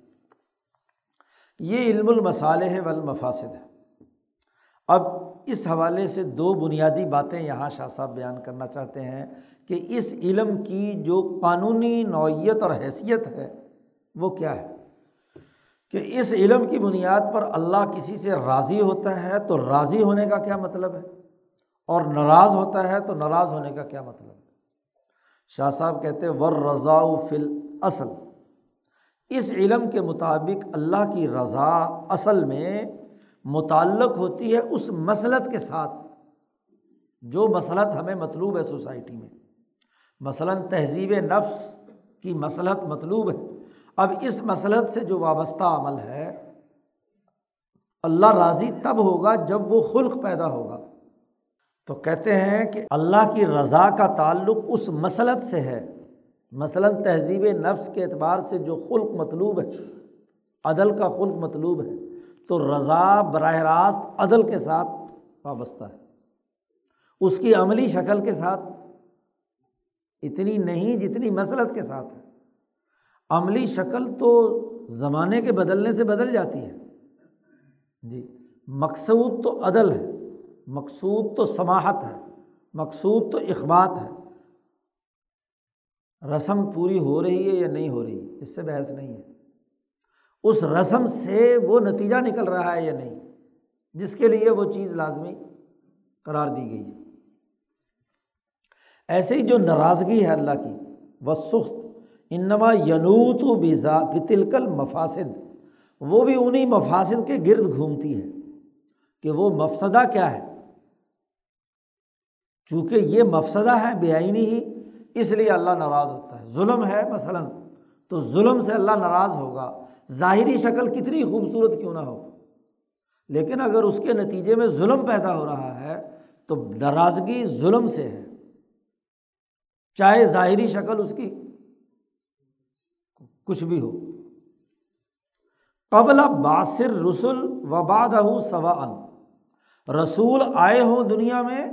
یہ علم المصالح والمفاسد ہے۔ اب اس حوالے سے دو بنیادی باتیں یہاں شاہ صاحب بیان کرنا چاہتے ہیں۔ کہ اس علم کی جو قانونی نوعیت اور حیثیت ہے، وہ کیا ہے؟ کہ اس علم کی بنیاد پر اللہ کسی سے راضی ہوتا ہے تو راضی ہونے کا کیا مطلب ہے؟ اور ناراض ہوتا ہے تو ناراض ہونے کا کیا مطلب ہے؟ شاہ صاحب کہتے ور رضا فل اصل اس علم کے مطابق اللہ کی رضا اصل میں متعلق ہوتی ہے اس مسلط کے ساتھ، جو مسلط ہمیں مطلوب ہے سوسائٹی میں۔ مثلاً تہذیب نفس کی مسلط مطلوب ہے۔ اب اس مسلط سے جو وابستہ عمل ہے، اللہ راضی تب ہوگا جب وہ خلق پیدا ہوگا۔ تو کہتے ہیں کہ اللہ کی رضا کا تعلق اس مسلط سے ہے۔ مثلاً تہذیب نفس کے اعتبار سے جو خلق مطلوب ہے، عدل کا خلق مطلوب ہے، تو رضا براہ راست عدل کے ساتھ وابستہ ہے۔ اس کی عملی شکل کے ساتھ اتنی نہیں جتنی مسلط کے ساتھ ہے۔ عملی شکل تو زمانے کے بدلنے سے بدل جاتی ہے۔ جی مقصود تو عدل ہے، مقصود تو سماہت ہے، مقصود تو اخبات ہے۔ رسم پوری ہو رہی ہے یا نہیں ہو رہی، اس سے بحث نہیں ہے۔ اس رسم سے وہ نتیجہ نکل رہا ہے یا نہیں، جس کے لیے وہ چیز لازمی قرار دی گئی ہے۔ ایسے ہی جو ناراضگی ہے اللہ کی، وہ سخت۔ انما ینوت و بزا بتلکل مفاصد وہ بھی انہیں مفاصد کے گرد گھومتی ہے کہ وہ مفسدہ کیا ہے۔ چونکہ یہ مفسدہ ہے بے آئینی ہی، اس لیے اللہ ناراض ہوتا ہے۔ ظلم ہے مثلاً، تو ظلم سے اللہ ناراض ہوگا۔ ظاہری شکل کتنی خوبصورت کیوں نہ ہو۔ لیکن اگر اس کے نتیجے میں ظلم پیدا ہو رہا ہے، تو ناراضگی ظلم سے ہے۔ چاہے ظاہری شکل اس کی کچھ بھی ہو۔ قبل باصر رسول وباد سوا ان رسول آئے ہوں دنیا میں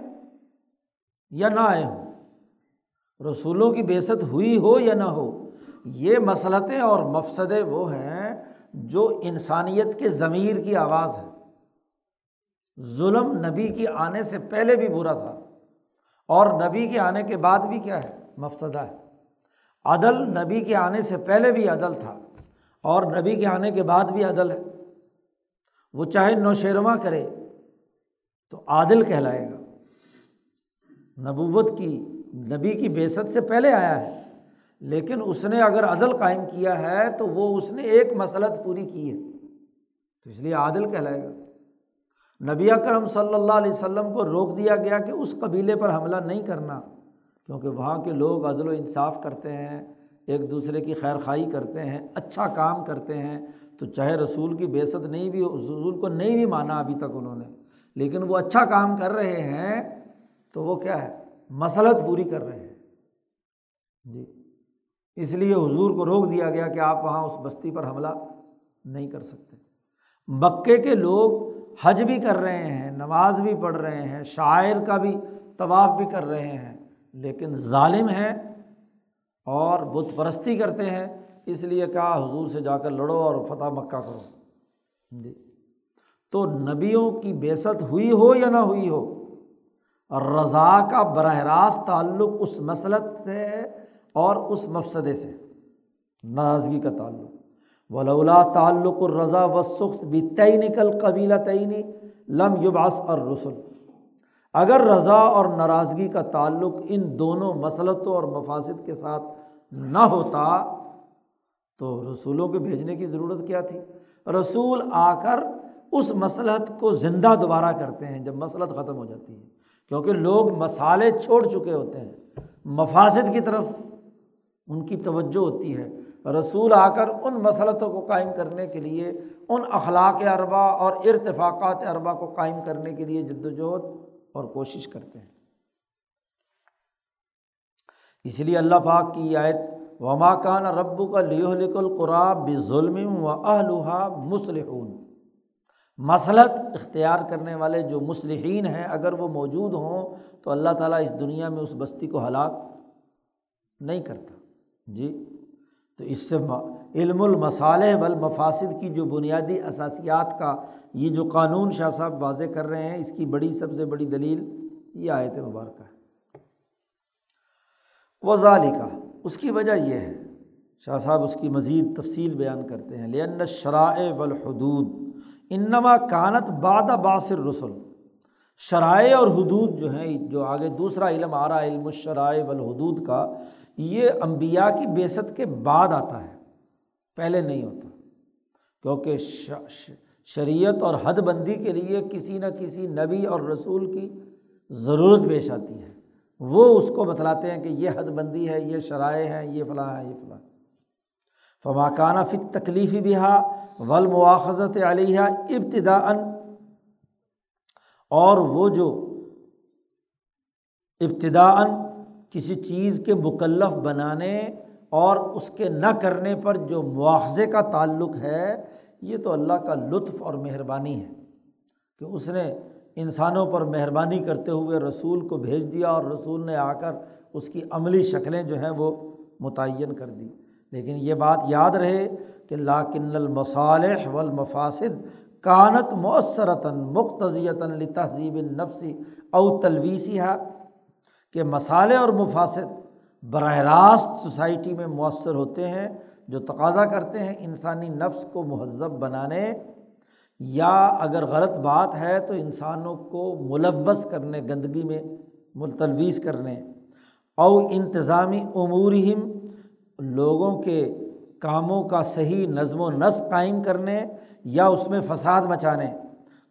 یا نہ آئے ہوں؟ رسولوں کی بےست ہوئی ہو یا نہ ہو؟ یہ مسلطیں اور مفصدے وہ ہیں جو انسانیت کے ضمیر کی آواز ہے ظلم نبی کے آنے سے پہلے بھی برا تھا۔ اور نبی کے آنے کے بعد بھی کیا ہے؟ مفسدہ ہے۔ عدل نبی کے آنے سے پہلے بھی عدل تھا اور نبی کے آنے کے بعد بھی عدل ہے۔ وہ چاہے نوشیرواں کرے تو عادل کہلائے گا۔ نبوت کی، نبی کی بیست سے پہلے آیا ہے، لیکن اس نے اگر عدل قائم کیا ہے تو وہ اس نے ایک مسلط پوری کی ہے۔ تو اس لیے عادل کہلائے گا۔ نبی کرم صلی اللہ علیہ وسلم کو روک دیا گیا کہ اس قبیلے پر حملہ نہیں کرنا، کیونکہ وہاں کے لوگ عدل و انصاف کرتے ہیں، ایک دوسرے کی خیر خائی کرتے ہیں اچھا کام کرتے ہیں۔ تو چاہے رسول کی بیست نہیں بھی رسول کو نہیں بھی مانا ابھی تک انہوں نے، لیکن وہ اچھا کام کر رہے ہیں تو وہ کیا ہے؟ مسلط پوری کر رہے ہیں۔ جی۔ اس لیے حضور کو روک دیا گیا کہ آپ وہاں اس بستی پر حملہ نہیں کر سکتے۔ مکے کے لوگ حج بھی کر رہے ہیں، نماز بھی پڑھ رہے ہیں، شاعر کا بھی طواف بھی کر رہے ہیں، لیکن ظالم ہیں اور بت پرستی کرتے ہیں، اس لیے کہا حضور سے جا کر لڑو اور فتح مکہ کرو۔ جی۔ تو نبیوں کی بیست ہوئی ہو یا نہ ہوئی ہو، رضا کا براہ راست تعلق اس مسلط سے اور اس مفسدے سے، ناراضگی کا تعلق۔ ولولا تعلق الرضا و سخت بھی تعین نکل قبیلہ تعینی لم یباس اور رسول اگر رضا اور ناراضگی کا تعلق ان دونوں مسلطوں اور مفاصد کے ساتھ نہ ہوتا، تو رسولوں کے بھیجنے کی ضرورت کیا تھی؟ رسول آ کر اس مسلحت کو زندہ دوبارہ کرتے ہیں جب مسلط ختم ہو جاتی ہے، کیونکہ لوگ مسالے چھوڑ چکے ہوتے ہیں۔ مفاصد کی طرف ان کی توجہ ہوتی ہے۔ رسول آ کر ان مسلطوں کو قائم کرنے کے لیے، ان اخلاق اربا اور ارتفاقات اربا کو قائم کرنے کے لیے جد وجہد اور کوشش کرتے ہیں۔ اس لیے اللہ پاک کی آیت، وما کان ربو کا لیہ لک القرآب بے ظلم و اہلحا مسلحون مسلط اختیار کرنے والے جو مسلحین ہیں، اگر وہ موجود ہوں تو اللہ تعالیٰ اس دنیا میں اس بستی کو ہلاک نہیں کرتا۔ جی تو اس سے علم المصالح والمفاسد کی جو بنیادی اثاسیات کا یہ جو قانون شاہ صاحب واضح کر رہے ہیں، اس کی بڑی سب سے بڑی دلیل یہ آیت مبارکہ ہے۔ وزال کا اس کی وجہ یہ ہے۔ شاہ صاحب اس کی مزید تفصیل بیان کرتے ہیں۔ لین شرائع والحدود انما کانت باد باصر رسول شرائع اور حدود جو ہیں، جو آگے دوسرا علم آ رہا ہے، علم الشرائع والحدود کا یہ امبیا کی بیست کے بعد آتا ہے، پہلے نہیں ہوتا۔ کیونکہ شریعت اور حد بندی کے لیے کسی نہ کسی نبی اور رسول کی ضرورت پیش آتی ہے۔ وہ اس کو بتلاتے ہیں کہ یہ حد بندی ہے، یہ شرائع ہیں، یہ فلاں ہے یہ فلاں۔ فماکانہ فک تکلیفی بہا ولمواخذت علیہ ابتدا ان اور وہ جو ابتدا ان کسی چیز کے مکلف بنانے اور اس کے نہ کرنے پر جو مواخذے کا تعلق ہے، یہ تو اللہ کا لطف اور مہربانی ہے کہ اس نے انسانوں پر مہربانی کرتے ہوئے رسول کو بھیج دیا اور رسول نے آ کر اس کی عملی شکلیں جو ہیں وہ متعین کر دی۔ لیکن یہ بات یاد رہے کہ لاکن المصالح و المفاصد کانت مؤثرتاً مقتضیتاً تہذیب نفسی او تلویسی ہے کہ مسالے اور مفاصد براہ راست سوسائٹی میں مؤثر ہوتے ہیں، جو تقاضا کرتے ہیں انسانی نفس کو مہذب بنانے، یا اگر غلط بات ہے تو انسانوں کو ملوث کرنے، گندگی میں ملتویز کرنے۔ او انتظامی امورہم، لوگوں کے کاموں کا صحیح نظم و نسق قائم کرنے یا اس میں فساد مچانے۔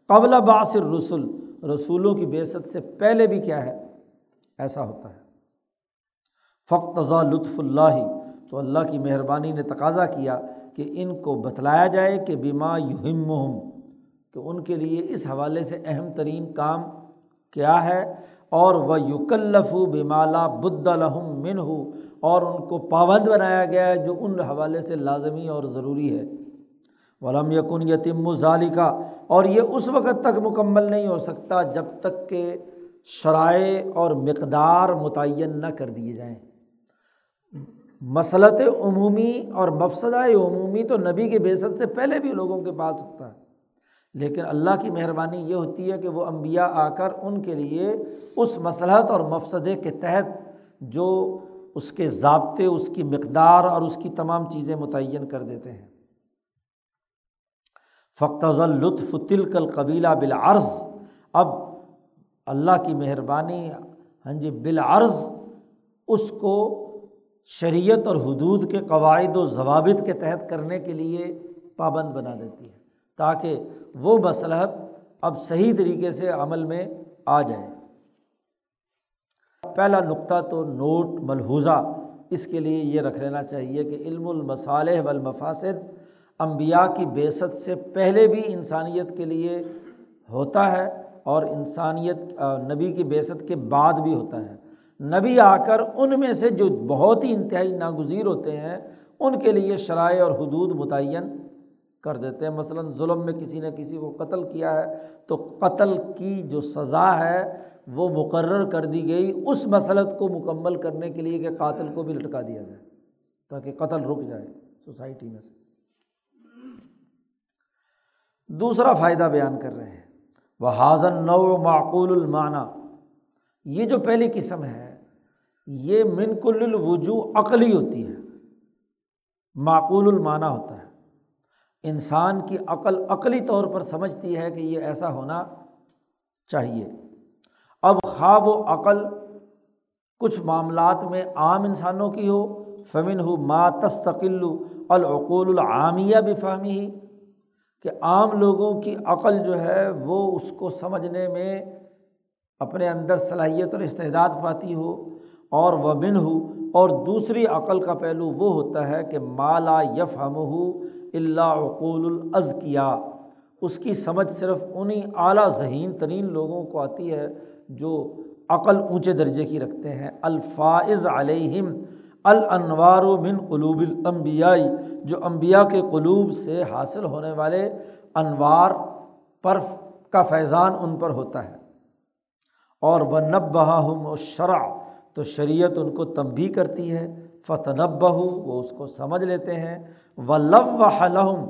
قبل باثر رسول رسولوں کی بیست سے پہلے بھی کیا ہے؟ ایسا ہوتا ہے۔ فقت لطف اللہ تو اللہ کی مہربانی نے تقاضا کیا کہ ان کو بتلایا جائے کہ بیما یہم کہ ان کے لیے اس حوالے سے اہم ترین کام کیا ہے۔ اور وہ یوکلف بمالا بد الحم من ہو اور ان کو پابند بنایا گیا ہے جو ان حوالے سے لازمی اور ضروری ہے۔ ولم یقن یتیم ظالی کا اور یہ اس وقت تک مکمل نہیں ہو سکتا جب تک کہ شرائع اور مقدار متعین نہ کر دیے جائیں۔ مسلط عمومی اور مفسدہ عمومی تو نبی کے بیست سے پہلے بھی لوگوں کے پاس ہوتا ہے۔ لیکن اللہ کی مہربانی یہ ہوتی ہے کہ وہ امبیا آ کر ان کے لیے اس مسلحت اور مفسدے کے تحت جو اس کے ضابطے، اس کی مقدار اور اس کی تمام چیزیں متعین کر دیتے ہیں۔ فخت لطف تلکل قبیلہ بالعرض۔ اب اللہ کی مہربانی ہاں جی بالعرض اس کو شریعت اور حدود کے قواعد و ضوابط کے تحت کرنے کے لیے پابند بنا دیتی ہے، تاکہ وہ مصلحت اب صحیح طریقے سے عمل میں آ جائے۔ پہلا نقطہ تو نوٹ ملحوظہ، اس کے لیے یہ رکھ لینا چاہیے کہ علم المصالح والمفاسد امبیا کی بیست سے پہلے بھی انسانیت کے لیے ہوتا ہے۔ اور انسانیت نبی کی بیست کے بعد بھی ہوتا ہے۔ نبی آ کر ان میں سے جو بہت ہی انتہائی ناگزیر ہوتے ہیں، ان کے لیے شرائع اور حدود متعین کر دیتے ہیں۔ مثلاً ظلم میں کسی نے کسی کو قتل کیا ہے، تو قتل کی جو سزا ہے، وہ مقرر کر دی گئی۔ اس مسلط کو مکمل کرنے کے لیے کہ قاتل کو بھی لٹکا دیا جائے، تاکہ قتل رک جائے سوسائٹی میں سے۔ دوسرا فائدہ بیان کر رہے ہیں۔ وہ حاضن نو معقول المعنی یہ جو پہلی قسم ہے، یہ من کل الوجو عقلی ہوتی ہے۔ معقول المعنی ہوتا ہے۔ انسان کی عقل عقلی طور پر سمجھتی ہے کہ یہ ایسا ہونا چاہیے۔ اب خواب و عقل کچھ معاملات میں عام انسانوں کی ہو۔ فمن ہو ما تستقل العقول العامیہ بفہمی ہی کہ عام لوگوں کی عقل جو ہے وہ اس کو سمجھنے میں اپنے اندر صلاحیت اور استعداد پاتی ہو اور وہ بن ہو اور دوسری عقل کا پہلو وہ ہوتا ہے کہ مالا یف ہم ہو اللہ عقول العض کیا اس کی سمجھ صرف انہیں اعلیٰ ذہین ترین لوگوں کو آتی ہے جو عقل اونچے درجے کی رکھتے ہیں۔ الفاظ علیہم الانوار و من قلوب الانبیائی جو امبیا کے قلوب سے حاصل ہونے والے انوار پر کا فیضان ان پر ہوتا ہے۔ اور وہ نب ہم و شرع تو شریعت ان کو تنبی کرتی ہے۔ فتح نب وہ اس کو سمجھ لیتے ہیں۔ و لب حلحم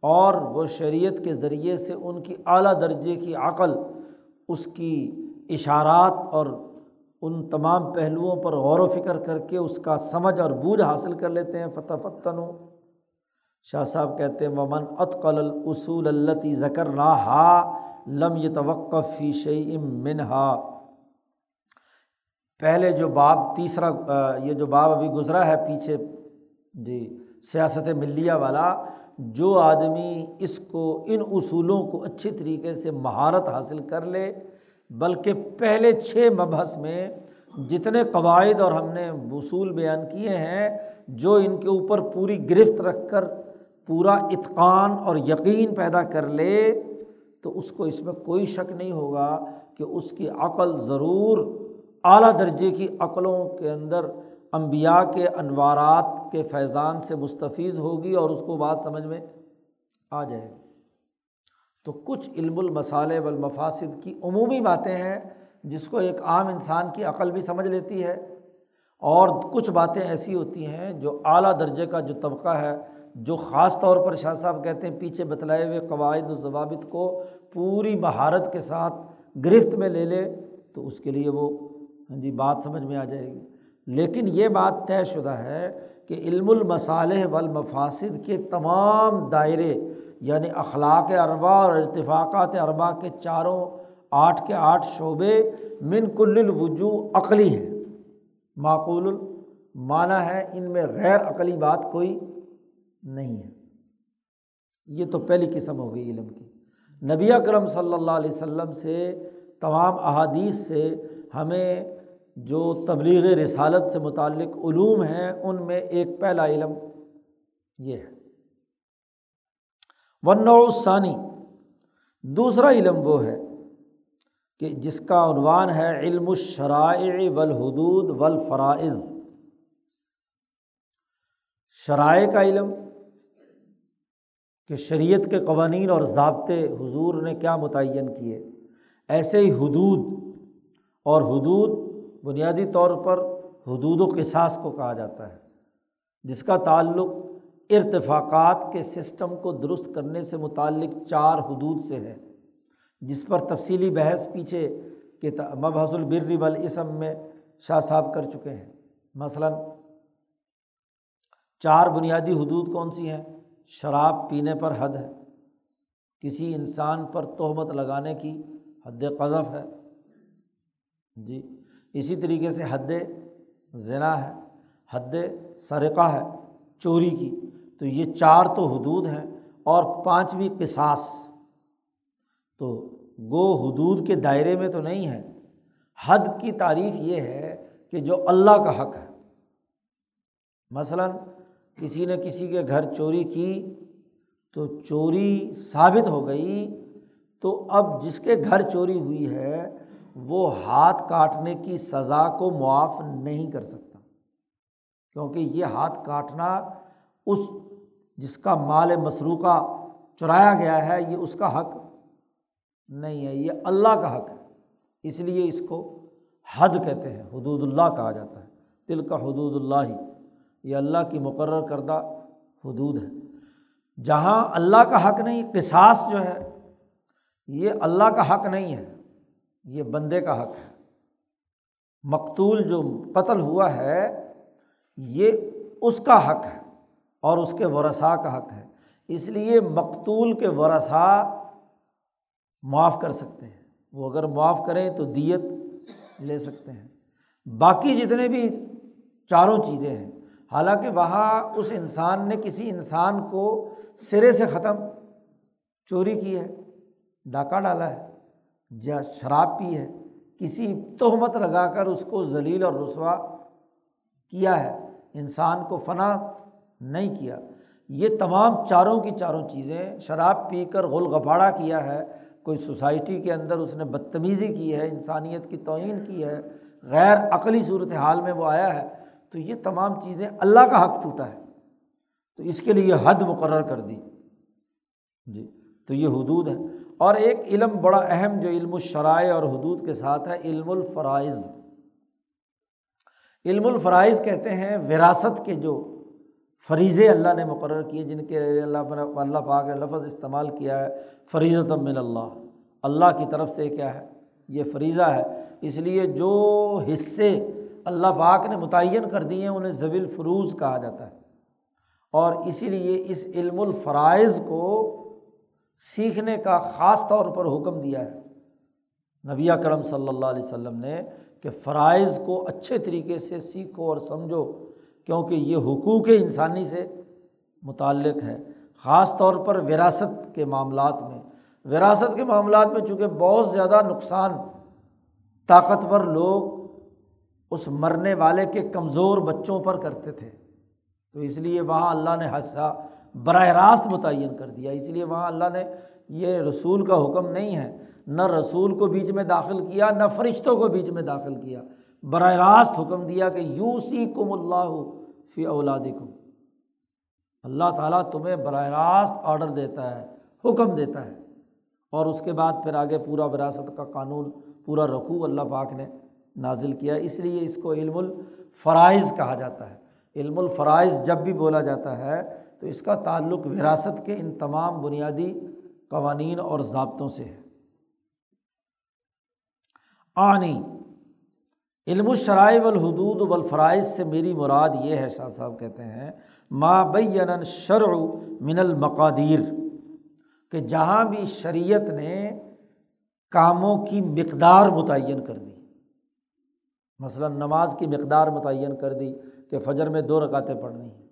اور وہ شریعت کے ذریعے سے ان کی اعلیٰ درجے کی عقل، اس کی اشارات اور ان تمام پہلوؤں پر غور و فکر کر کے اس کا سمجھ اور بوجھ حاصل کر لیتے ہیں۔ فتح فتن شاہ صاحب کہتے ہیں ممن اطقل الاصول التی ذکر نا ہا لم یہ توقف فی شعیم منہا پہلے جو باب، تیسرا یہ جو باب ابھی گزرا ہے پیچھے جی سیاست ملیہ والا، جو آدمی اس کو، ان اصولوں کو اچھی طریقے سے مہارت حاصل کر لے بلکہ پہلے چھ مبحث میں جتنے قواعد اور ہم نے اصول بیان کیے ہیں، جو ان کے اوپر پوری گرفت رکھ کر پورا اتقان اور یقین پیدا کر لے، تو اس کو اس میں کوئی شک نہیں ہوگا کہ اس کی عقل ضرور اعلیٰ درجے کی عقلوں کے اندر امبیا کے انوارات کے فیضان سے مستفیض ہوگی اور اس کو بات سمجھ میں آ جائے گی۔ تو کچھ علم المصالح والمفاسد کی عمومی باتیں ہیں جس کو ایک عام انسان کی عقل بھی سمجھ لیتی ہے اور کچھ باتیں ایسی ہوتی ہیں جو اعلیٰ درجے کا جو طبقہ ہے، جو خاص طور پر شاہ صاحب کہتے ہیں، پیچھے بتلائے ہوئے قواعد و ضوابط کو پوری مہارت کے ساتھ گرفت میں لے لے تو اس کے لیے وہ ہاں جی بات سمجھ میں آ جائے گی۔ لیکن یہ بات طے شدہ ہے کہ علم المصالح والمفاسد کے تمام دائرے یعنی اخلاق اربا اور ارتفاقات اربا کے چاروں آٹھ کے آٹھ شعبے من کل الوجو عقلی ہیں۔ معقول معنی ہے ان میں غیر عقلی بات کوئی نہیں ہے۔ یہ تو پہلی قسم ہو گئی علم کی۔ نبی اکرم صلی اللہ علیہ وسلم سے، تمام احادیث سے ہمیں جو تبلیغ رسالت سے متعلق علوم ہیں، ان میں ایک پہلا علم یہ ہے۔ ثانی دوسرا علم وہ ہے کہ جس کا عنوان ہے علم الشرائع والحدود والفرائض۔ شرائع کا علم کہ شریعت کے قوانین اور ضابطے حضور نے کیا متعین کیے۔ ایسے ہی حدود اور حدود بنیادی طور پر حدود و قصاص کو کہا جاتا ہے، جس کا تعلق ارتفاقات کے سسٹم کو درست کرنے سے متعلق چار حدود سے ہے جس پر تفصیلی بحث پیچھے کہ مبحث البر والاسم میں شاہ صاحب کر چکے ہیں۔ مثلاً، چار بنیادی حدود کون سی ہیں؟ شراب پینے پر حد ہے، کسی انسان پر تہمت لگانے کی حد قذف ہے۔ جی اسی طریقے سے حد ذنا ہے، حد سرقہ ہے۔ چوری کی۔ تو یہ چار تو حدود ہیں اور پانچویں قصاص۔ تو گو حدود کے دائرے میں تو نہیں ہے۔ حد کی تعریف یہ ہے کہ جو اللہ کا حق ہے۔ مثلاً کسی نے کسی کے گھر چوری کی تو چوری ثابت ہو گئی۔ تو اب جس کے گھر چوری ہوئی ہے وہ ہاتھ کاٹنے کی سزا کو معاف نہیں کر سکتا۔ کیونکہ یہ ہاتھ کاٹنا اس جس کا مال مسروقہ چرایا گیا ہے، یہ اس کا حق نہیں ہے، یہ اللہ کا حق ہے۔ اس لیے اس کو حد کہتے ہیں، حدود اللہ کہا جاتا ہے۔ دل کا حدود اللہ ہی یہ اللہ کی مقرر کردہ حدود ہے جہاں اللہ کا حق نہیں، قصاص جو ہے، یہ اللہ کا حق نہیں ہے، یہ بندے کا حق ہے۔ مقتول جو قتل ہوا ہے یہ اس کا حق ہے اور اس کے ورثاء کا حق ہے۔ اس لیے مقتول کے ورثاء معاف کر سکتے ہیں۔ وہ اگر معاف کریں تو دیت لے سکتے ہیں۔ باقی جتنے بھی چاروں چیزیں ہیں، حالانکہ وہاں اس انسان نے کسی انسان کو سرے سے ختم چوری کی ہے، ڈاکہ ڈالا ہے، یا شراب پی ہے، کسی تہمت لگا کر اس کو ذلیل اور رسوا کیا ہے۔ انسان کو فنا نہیں کیا۔ یہ تمام چاروں کی چاروں چیزیں شراب پی کر غل غفاڑہ کیا ہے۔ کوئی سوسائٹی کے اندر اس نے بدتمیزی کی ہے، انسانیت کی توہین کی ہے، غیر عقلی صورت حال میں وہ آیا ہے، تو یہ تمام چیزیں اللہ کا حق ٹوٹا ہے۔ تو اس کے لیے حد مقرر کر دی۔ جی تو یہ حدود ہے اور ایک علم بڑا اہم جو علم الشرائع اور حدود کے ساتھ ہے، علم الفرائض۔ علم الفرائض کہتے ہیں، وراثت کے جو فریضے اللہ نے مقرر کیے، جن کے اللہ اللہ پاک نے لفظ استعمال کیا ہے فریضت من اللہ۔ اللہ کی طرف سے کیا ہے؟ یہ فریضہ ہے۔ اس لیے جو حصے اللہ پاک نے متعین کر دیے ہیں، انہیں زویل فروز کہا جاتا ہے۔ اور اسی لیے اس علم الفرائض کو سیکھنے کا خاص طور پر حکم دیا ہے۔ نبی کرم صلی اللہ علیہ وسلم نے کہ فرائض کو اچھے طریقے سے سیکھو اور سمجھو، کیونکہ یہ حقوق انسانی سے متعلق ہے خاص طور پر وراثت کے معاملات میں۔ وراثت کے معاملات میں چونکہ بہت زیادہ نقصان طاقتور لوگ اس مرنے والے کے کمزور بچوں پر کرتے تھے۔ تو اس لیے وہاں اللہ نے حادثہ براہ راست متعین کر دیا۔ اس لیے وہاں اللہ نے یہ رسول کا حکم نہیں ہے۔ نہ رسول کو بیچ میں داخل کیا، نہ فرشتوں کو بیچ میں داخل کیا۔ براہ راست حکم دیا کہ یو سی کم اللہ فی اولاد کم اللہ تعالیٰ تمہیں براہ راست آڈر دیتا ہے، حکم دیتا ہے۔ اور اس کے بعد پھر آگے پورا وراثت کا قانون، پورا رکھو اللہ پاک نے نازل کیا۔ اس لیے اس کو علم الفرائض کہا جاتا ہے۔ علم الفرائض جب بھی بولا جاتا ہے تو اس کا تعلق وراثت کے ان تمام بنیادی قوانین اور ضابطوں سے ہے۔ آنی، علم الشرائع والحدود والفرائض سے میری مراد یہ ہے، شاہ صاحب کہتے ہیں، ما بین شرع من المقادیر کہ جہاں بھی شریعت نے کاموں کی مقدار متعین کر دی۔ مثلاً نماز کی مقدار متعین کر دی کہ فجر میں دو رکعتیں پڑھنی ہیں۔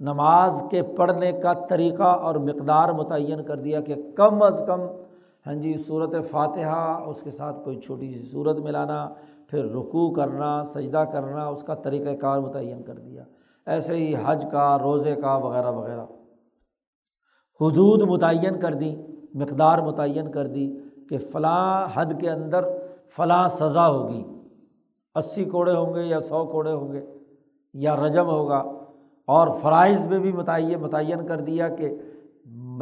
نماز کے پڑھنے کا طریقہ اور مقدار متعین کر دیا کہ کم از کم ہاں جی صورت فاتحہ، اس کے ساتھ کوئی چھوٹی سی صورت ملانا، پھر رکوع کرنا، سجدہ کرنا، اس کا طریقۂ کار متعین کر دیا۔ ایسے ہی حج کا، روزے کا، وغیرہ وغیرہ۔ حدود متعین کر دی، مقدار متعین کر دی کہ فلاں حد کے اندر فلاں سزا ہوگی۔ اسی کوڑے ہوں گے یا سو کوڑے ہوں گے یا رجم ہوگا۔ اور فرائض میں بھی متعین متعین کر دیا کہ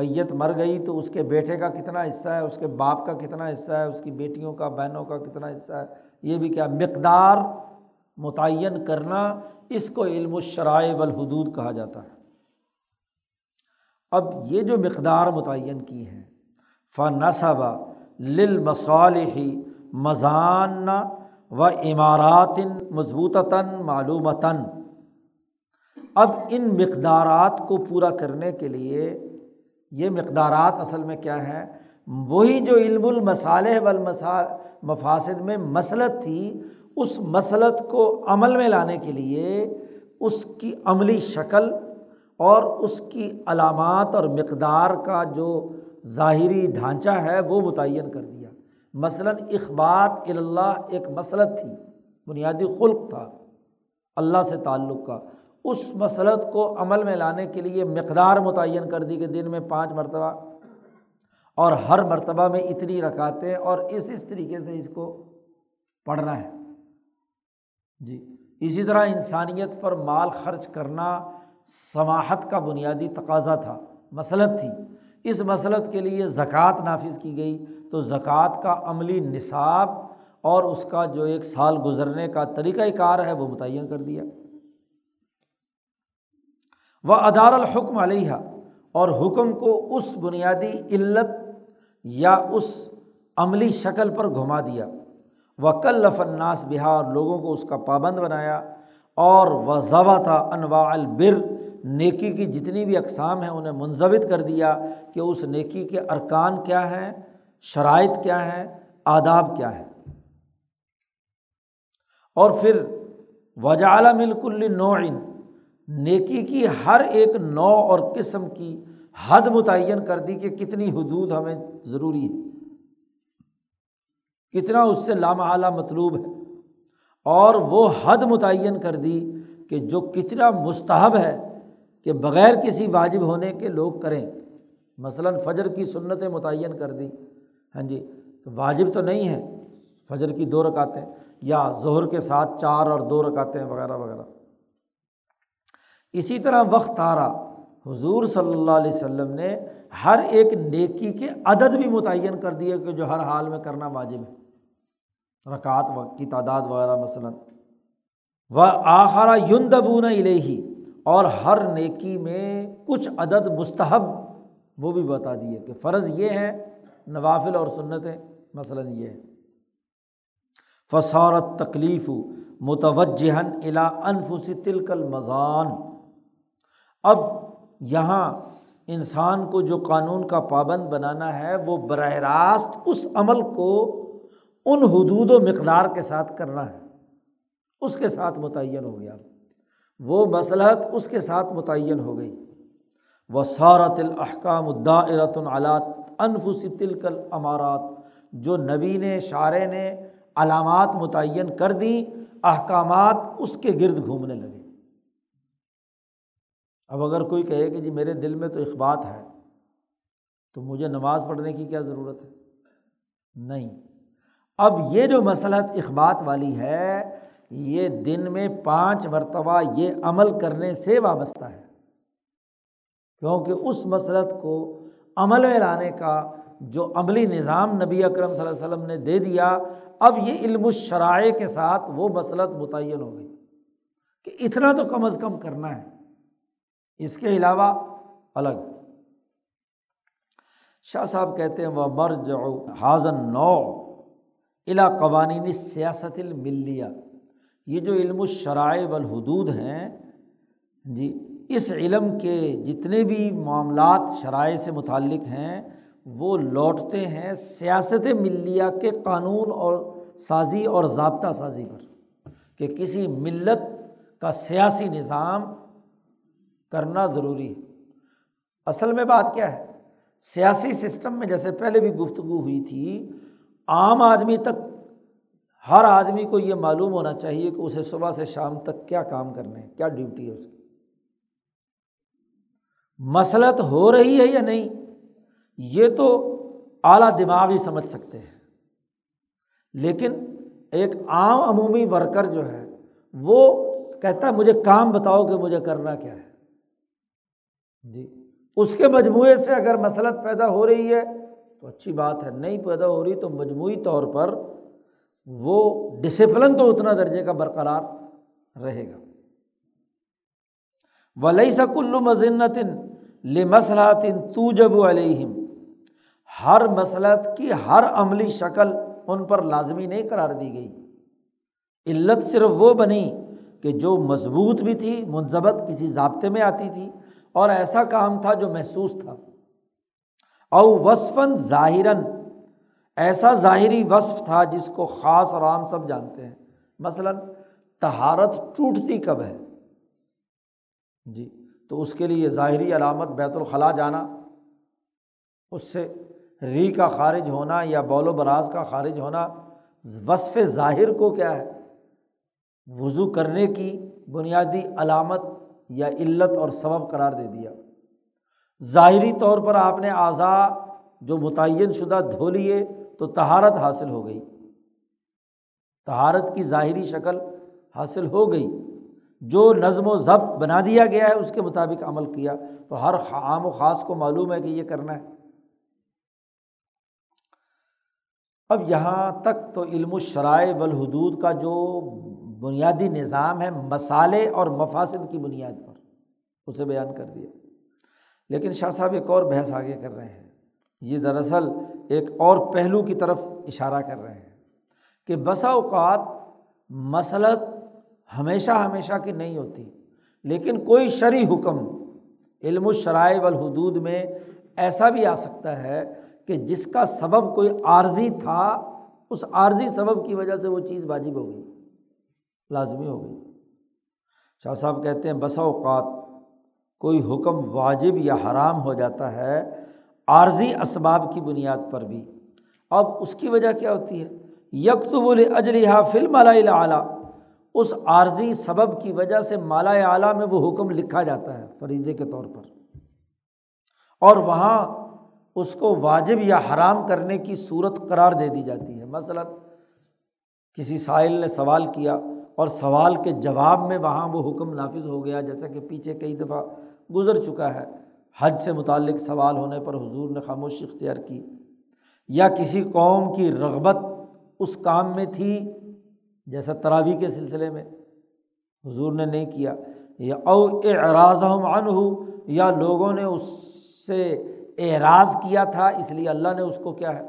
میت مر گئی تو اس کے بیٹے کا کتنا حصہ ہے، اس کے باپ کا کتنا حصہ ہے، اس کی بیٹیوں کا، بہنوں کا کتنا حصہ ہے۔ یہ بھی کیا مقدار متعین کرنا اس کو علم الشرائع والحدود کہا جاتا ہے۔ اب یہ جو مقدار متعین کی ہے فنصبہ لل مصالحی مضان و عمارات مضبوطاً معلومتاً۔ اب ان مقدارات کو پورا کرنے کے لیے یہ مقدارات اصل میں کیا ہے وہی جو علم المصالح والمسا مفاصد میں مسلط تھی، اس مسلط کو عمل میں لانے کے لیے اس کی عملی شکل اور اس کی علامات اور مقدار کا جو ظاہری ڈھانچہ ہے، وہ متعین کر دیا۔ مثلاً اخبات اللہ ایک مسلط تھی، بنیادی خلق تھا، اللہ سے تعلق کا۔ اس مسلط کو عمل میں لانے کے لیے مقدار متعین کر دی کہ دن میں پانچ مرتبہ اور ہر مرتبہ میں اتنی رکھاتے اور اس اس طریقے سے اس کو پڑھنا ہے۔ جی اسی طرح انسانیت پر مال خرچ کرنا سماحت کا بنیادی تقاضا تھا، مسلط تھی۔ اس مسلط کے لیے زکوٰۃ نافذ کی گئی تو زکوٰۃ کا عملی نصاب اور اس کا جو ایک سال گزرنے کا طریقۂ کار ہے وہ متعین کر دیا۔ وہ ادار الحکم علیہ اور حکم کو اس بنیادی علت یا اس عملی شکل پر گھما دیا۔ وہ کلف الناس بہار لوگوں کو اس کا پابند بنایا۔ اور وہ ضبع تھا انواع البر، نیکی کی جتنی بھی اقسام ہیں انہیں منظمت کر دیا کہ اس نیکی کے ارکان کیا ہیں، شرائط کیا ہیں، آداب کیا ہے اور پھر وجال ملک النوعین نیکی کی ہر ایک نو اور قسم کی حد متعین کر دی کہ کتنی حدود ہمیں ضروری ہے کتنا اس سے لامحالہ مطلوب ہے۔ اور وہ حد متعین کر دی کہ جو کتنا مستحب ہے کہ بغیر کسی واجب ہونے کے لوگ کریں۔ مثلاً فجر کی سنتیں متعین کر دی۔ ہاں جی واجب تو نہیں ہے، فجر کی دو رکاتیں یا ظہر کے ساتھ چار اور دو رکاتیں وغیرہ وغیرہ۔ اسی طرح وقت آ رہا حضور صلی اللہ علیہ وسلم نے ہر ایک نیکی کے عدد بھی متعین کر دیا کہ جو ہر حال میں کرنا واجب ہے۔ رکعت کی تعداد وغیرہ مثلاً۔ و آخرا یون دبون الہی اور ہر نیکی میں کچھ عدد مستحب، وہ بھی بتا دیے کہ فرض یہ ہے نوافل اور سنتیں مثلاً یہ ہے فصارت تکلیف متوجہن الا انفس تلکل مضان اب یہاں انسان کو جو قانون کا پابند بنانا ہے، وہ براہ راست اس عمل کو ان حدود و مقدار کے ساتھ کرنا ہے۔ اس کے ساتھ متعین ہو گیا۔ وہ مسلحت اس کے ساتھ متعین ہو گئی۔ وہ سارت الحکام الداعرت العلات انفس تلکل امارات جو نبی نے شاعر نے علامات متعین کر دیں، احکامات اس کے گرد گھومنے لگے۔ اب اگر کوئی کہے کہ جی میرے دل میں تو اخبات ہے تو مجھے نماز پڑھنے کی کیا ضرورت ہے؟ نہیں۔ اب یہ جو مسلحت اخبات والی ہے، یہ دن میں پانچ مرتبہ یہ عمل کرنے سے وابستہ ہے۔ کیونکہ اس مسلط کو عمل میں لانے کا جو عملی نظام نبی اکرم صلی اللہ علیہ وسلم نے دے دیا، اب یہ علم الشرائع کے ساتھ وہ مسلط متعین ہو گئی۔ کہ اتنا تو کم از کم کرنا ہے۔ اس کے علاوہ الگ۔ شاہ صاحب کہتے ہیں وہ مرج حاضن نو الا قوانین سیاست الملیہ یہ جو علم الشرائع والحدود ہیں جی اس علم کے جتنے بھی معاملات شرائع سے متعلق ہیں، وہ لوٹتے ہیں سیاست ملیہ کے قانون اور سازی اور ضابطہ سازی پر کہ کسی ملت کا سیاسی نظام کرنا ضروری ہے۔ اصل میں بات کیا ہے؟ سیاسی سسٹم میں جیسے پہلے بھی گفتگو ہوئی تھی، عام آدمی تک، ہر آدمی کو یہ معلوم ہونا چاہیے کہ اسے صبح سے شام تک کیا کام کرنے کیا ڈیوٹی ہے اس کی۔ مسلط ہو رہی ہے یا نہیں؟ یہ تو اعلیٰ دماغ ہی سمجھ سکتے ہیں۔ لیکن ایک عام عمومی ورکر جو ہے، وہ کہتا ہے، مجھے کام بتاؤ کہ مجھے کرنا کیا ہے۔ جی۔ اس کے مجموعے سے اگر مسلط پیدا ہو رہی ہے، تو اچھی بات ہے، نہیں پیدا ہو رہی تو مجموعی طور پر وہ ڈسپلن تو اتنا درجے کا برقرار رہے گا۔ ولی سک مذنت لمسلات تو جب علیہم ہر مسلط کی ہر عملی شکل ان پر لازمی نہیں قرار دی گئی۔ علت صرف وہ بنی کہ جو مضبوط بھی تھی منظمت کسی ضابطے میں آتی تھی اور ایسا کام تھا جو محسوس تھا۔ او وصفاً ظاہراً، ایسا ظاہری وصف تھا جس کو خاص اور عام سب جانتے ہیں۔ مثلاً تہارت ٹوٹتی کب ہے؟ جی تو اس کے لیے ظاہری علامت بیت الخلاء جانا، اس سے ری کا خارج ہونا یا بول و براز کا خارج ہونا، وصف ظاہر کو کیا ہے؟ وضو کرنے کی بنیادی علامت یا علت اور سبب قرار دے دیا۔ ظاہری طور پر آپ نے اعضا جو متعین شدہ دھو لیے تو تہارت حاصل ہو گئی۔ تہارت کی ظاہری شکل حاصل ہو گئی۔ جو نظم و ضبط بنا دیا گیا ہے، اس کے مطابق عمل کیا۔ تو ہر عام و خاص کو معلوم ہے کہ یہ کرنا ہے۔ اب یہاں تک تو علم الشرائع والحدود کا جو بنیادی نظام ہے مسالے اور مفاصد کی بنیاد پر۔ اسے بیان کر دیا۔ لیکن شاہ صاحب ایک اور بحث آگے کر رہے ہیں۔ یہ دراصل ایک اور پہلو کی طرف اشارہ کر رہے ہیں کہ بسا اوقات مسلط ہمیشہ ہمیشہ کی نہیں ہوتی، لیکن کوئی شرعی حکم علم الشرائع والحدود میں ایسا بھی آ سکتا ہے کہ جس کا سبب کوئی عارضی تھا، اس عارضی سبب کی وجہ سے وہ چیز واجب ہو گئی۔ لازمی ہو گئی۔ شاہ صاحب کہتے ہیں، بسا اوقات کوئی حکم واجب یا حرام ہو جاتا ہے عارضی اسباب کی بنیاد پر بھی۔ اب اس کی وجہ کیا ہوتی ہے؟ یکتب اجلیہ فلم اعلیٰ اس عارضی سبب کی وجہ سے مالا اعلیٰ میں وہ حکم لکھا جاتا ہے فریضے کے طور پر۔ اور وہاں اس کو واجب یا حرام کرنے کی صورت قرار دے دی جاتی ہے۔ مثلاً کسی سائل نے سوال کیا اور سوال کے جواب میں وہاں وہ حکم نافذ ہو گیا، جیسا کہ پیچھے کئی دفعہ گزر چکا ہے۔ حج سے متعلق سوال ہونے پر حضور نے خاموشی اختیار کی۔ یا کسی قوم کی رغبت اس کام میں تھی جیسا تراوی کے سلسلے میں؟ حضور نے نہیں کیا۔ یا او اعراض مان ہو یا لوگوں نے اس سے اعراض کیا تھا، اس لیے اللہ نے اس کو کیا ہے،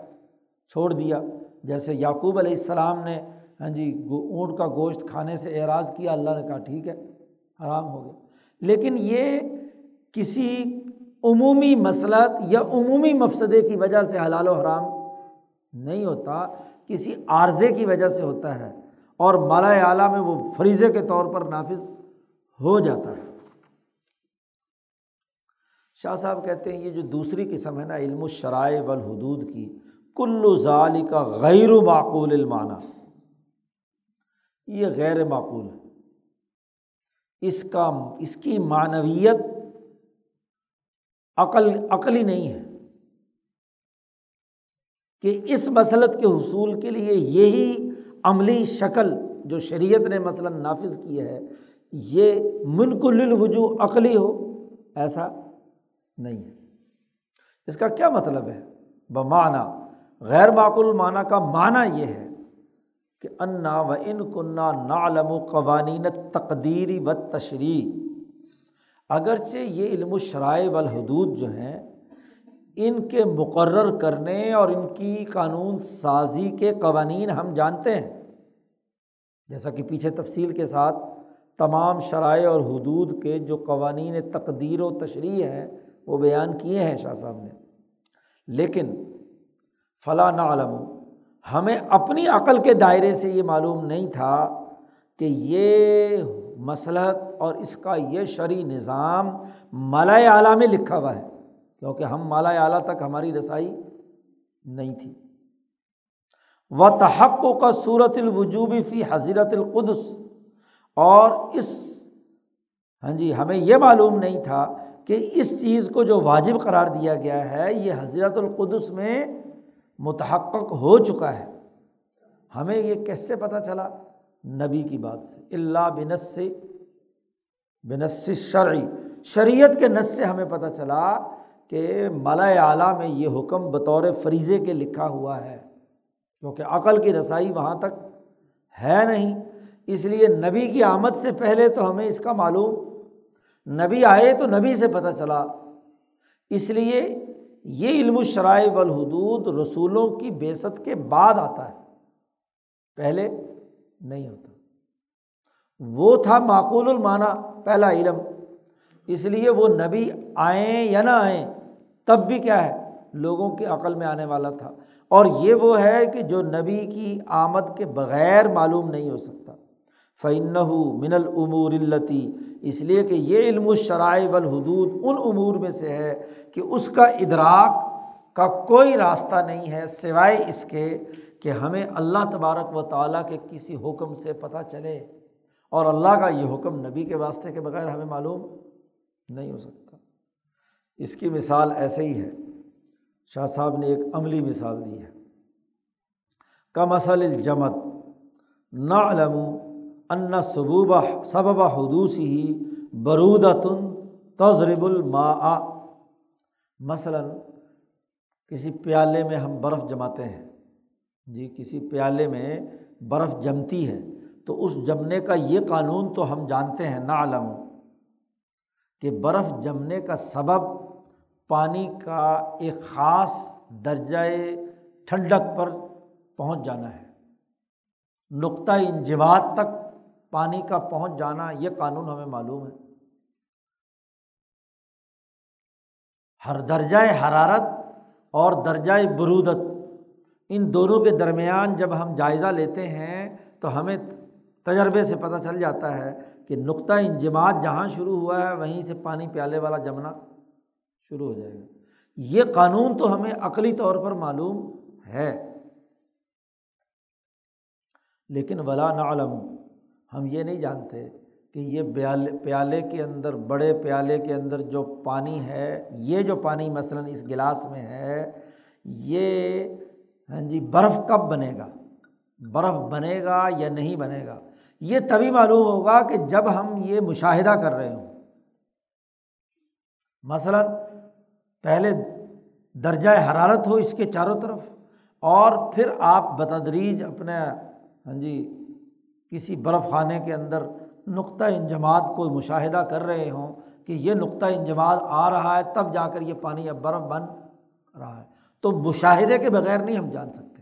چھوڑ دیا۔ جیسے یعقوب علیہ السلام نے ہاں جی اونٹ کا گوشت کھانے سے اعراض کیا، اللہ نے کہا ٹھیک ہے، حرام ہو گیا۔ لیکن یہ کسی عمومی مسلط یا عمومی مفسدے کی وجہ سے حلال و حرام نہیں ہوتا، کسی عارضے کی وجہ سے ہوتا ہے، اور مالا اعلیٰ میں وہ فریضے کے طور پر نافذ ہو جاتا ہے۔ شاہ صاحب کہتے ہیں، یہ جو دوسری قسم ہے نا، علم الشرائع والحدود کی، کل ظالی کا غیر معقول المعنی۔ یہ غیر معقول ہے۔ اس کا اس کی معنویت عقل عقلی نہیں ہے۔ کہ اس مسلط کے حصول کے لیے یہی عملی شکل جو شریعت نے مثلاً نافذ کی ہے، یہ منک الوجو عقلی ہو، ایسا نہیں ہے۔ اس کا کیا مطلب ہے؟ بمانا غیر معقول معنی کا معنی یہ ہے کہ انا و ان کنہ نالم و قوانین تقدیری و تشریح اگرچہ یہ علم و شرائع والحدود جو ہیں، ان کے مقرر کرنے اور ان کی قانون سازی کے قوانین ہم جانتے ہیں۔ جیسا کہ پیچھے تفصیل کے ساتھ تمام شرائع اور حدود کے جو قوانین تقدیر و تشریح ہیں، وہ بیان کیے ہیں شاہ صاحب نے۔ لیکن فلاں عالم ہمیں اپنی عقل کے دائرے سے یہ معلوم نہیں تھا کہ یہ مسلط اور اس کا یہ شرعی نظام مالا اعلیٰ میں لکھا ہوا ہے، کیونکہ ہم مالا اعلیٰ تک ہماری رسائی نہیں تھی۔ و تحق کا صورت الوجوبی فی حضرت القدس۔ اور اس ہاں جی ہمیں یہ معلوم نہیں تھا کہ اس چیز کو جو واجب قرار دیا گیا ہے، یہ حضرت القدس میں متحق ہو چکا ہے۔ ہمیں یہ کیسے پتہ چلا؟ نبی کی بات سے۔ اللہ بنس سے بنس شرعی شریعت کے نس سے ہمیں پتہ چلا کہ مالا اعلیٰ میں یہ حکم بطور فریضے کے لکھا ہوا ہے۔ کیونکہ عقل کی رسائی وہاں تک ہے نہیں۔ اس لیے نبی کی آمد سے پہلے تو ہمیں اس کا معلوم۔ نبی آئے تو نبی سے پتہ چلا۔ اس لیے یہ علم الشرائع والحدود رسولوں کی بیست کے بعد آتا ہے، پہلے نہیں ہوتا۔ وہ تھا معقول المعنی، پہلا علم۔ اس لیے وہ نبی آئیں یا نہ آئیں، تب بھی کیا ہے، لوگوں کی عقل میں آنے والا تھا۔ اور یہ وہ ہے کہ جو نبی کی آمد کے بغیر معلوم نہیں ہو سکتا۔ فعن من العمور التی اس لیے کہ یہ علم الشرائع والحدود ان امور میں سے ہے کہ اس کا ادراک کا کوئی راستہ نہیں ہے سوائے اس کے کہ ہمیں اللہ تبارک و تعالیٰ کے کسی حکم سے پتہ چلے اور اللہ کا یہ حکم نبی کے واسطے کے بغیر ہمیں معلوم نہیں ہو سکتا۔ اس کی مثال ایسے ہی ہے۔ شاہ صاحب نے ایک عملی مثال دی ہے۔ کم اصل الجمت نہ علم ان صبوبہ سبب حدوث ہی برودتن تضرب الما مثلاً کسی پیالے میں ہم برف جماتے ہیں جی کسی پیالے میں برف جمتی ہے، تو اس جمنے کا یہ قانون تو ہم جانتے ہیں نا علم کہ برف جمنے کا سبب پانی کا ایک خاص درجۂ ٹھنڈک پر پہنچ جانا ہے، نقطۂ انجماعت تک پانی کا پہنچ جانا یہ قانون ہمیں معلوم ہے۔ ہر درجۂ حرارت اور درجۂ برودت، ان دونوں کے درمیان جب ہم جائزہ لیتے ہیں تو ہمیں تجربے سے پتہ چل جاتا ہے کہ نقطۂ انجماعت جہاں شروع ہوا ہے وہیں سے پانی پیالے والا جمنا شروع ہو جائے گا۔ یہ قانون تو ہمیں عقلی طور پر معلوم ہے، لیکن ولا نعلم۔ ہم یہ نہیں جانتے کہ یہ پیالے پیالے کے اندر، بڑے پیالے کے اندر جو پانی ہے، یہ جو پانی مثلاً اس گلاس میں ہے، یہ ہاں جی برف کب بنے گا؟ برف بنے گا یا نہیں بنے گا؟ یہ تبھی معلوم ہوگا کہ جب ہم یہ مشاہدہ کر رہے ہوں۔ مثلاً پہلے درجۂ حرارت ہو اس کے چاروں طرف اور پھر آپ بتدریج اپنے ہاں جی کسی برف خانے کے اندر نقطۂ انجماعت کو مشاہدہ کر رہے ہوں کہ یہ نقطۂ انجماعت آ رہا ہے، تب جا کر یہ پانی اب برف بن رہا ہے۔ تو مشاہدے کے بغیر نہیں ہم جان سکتے۔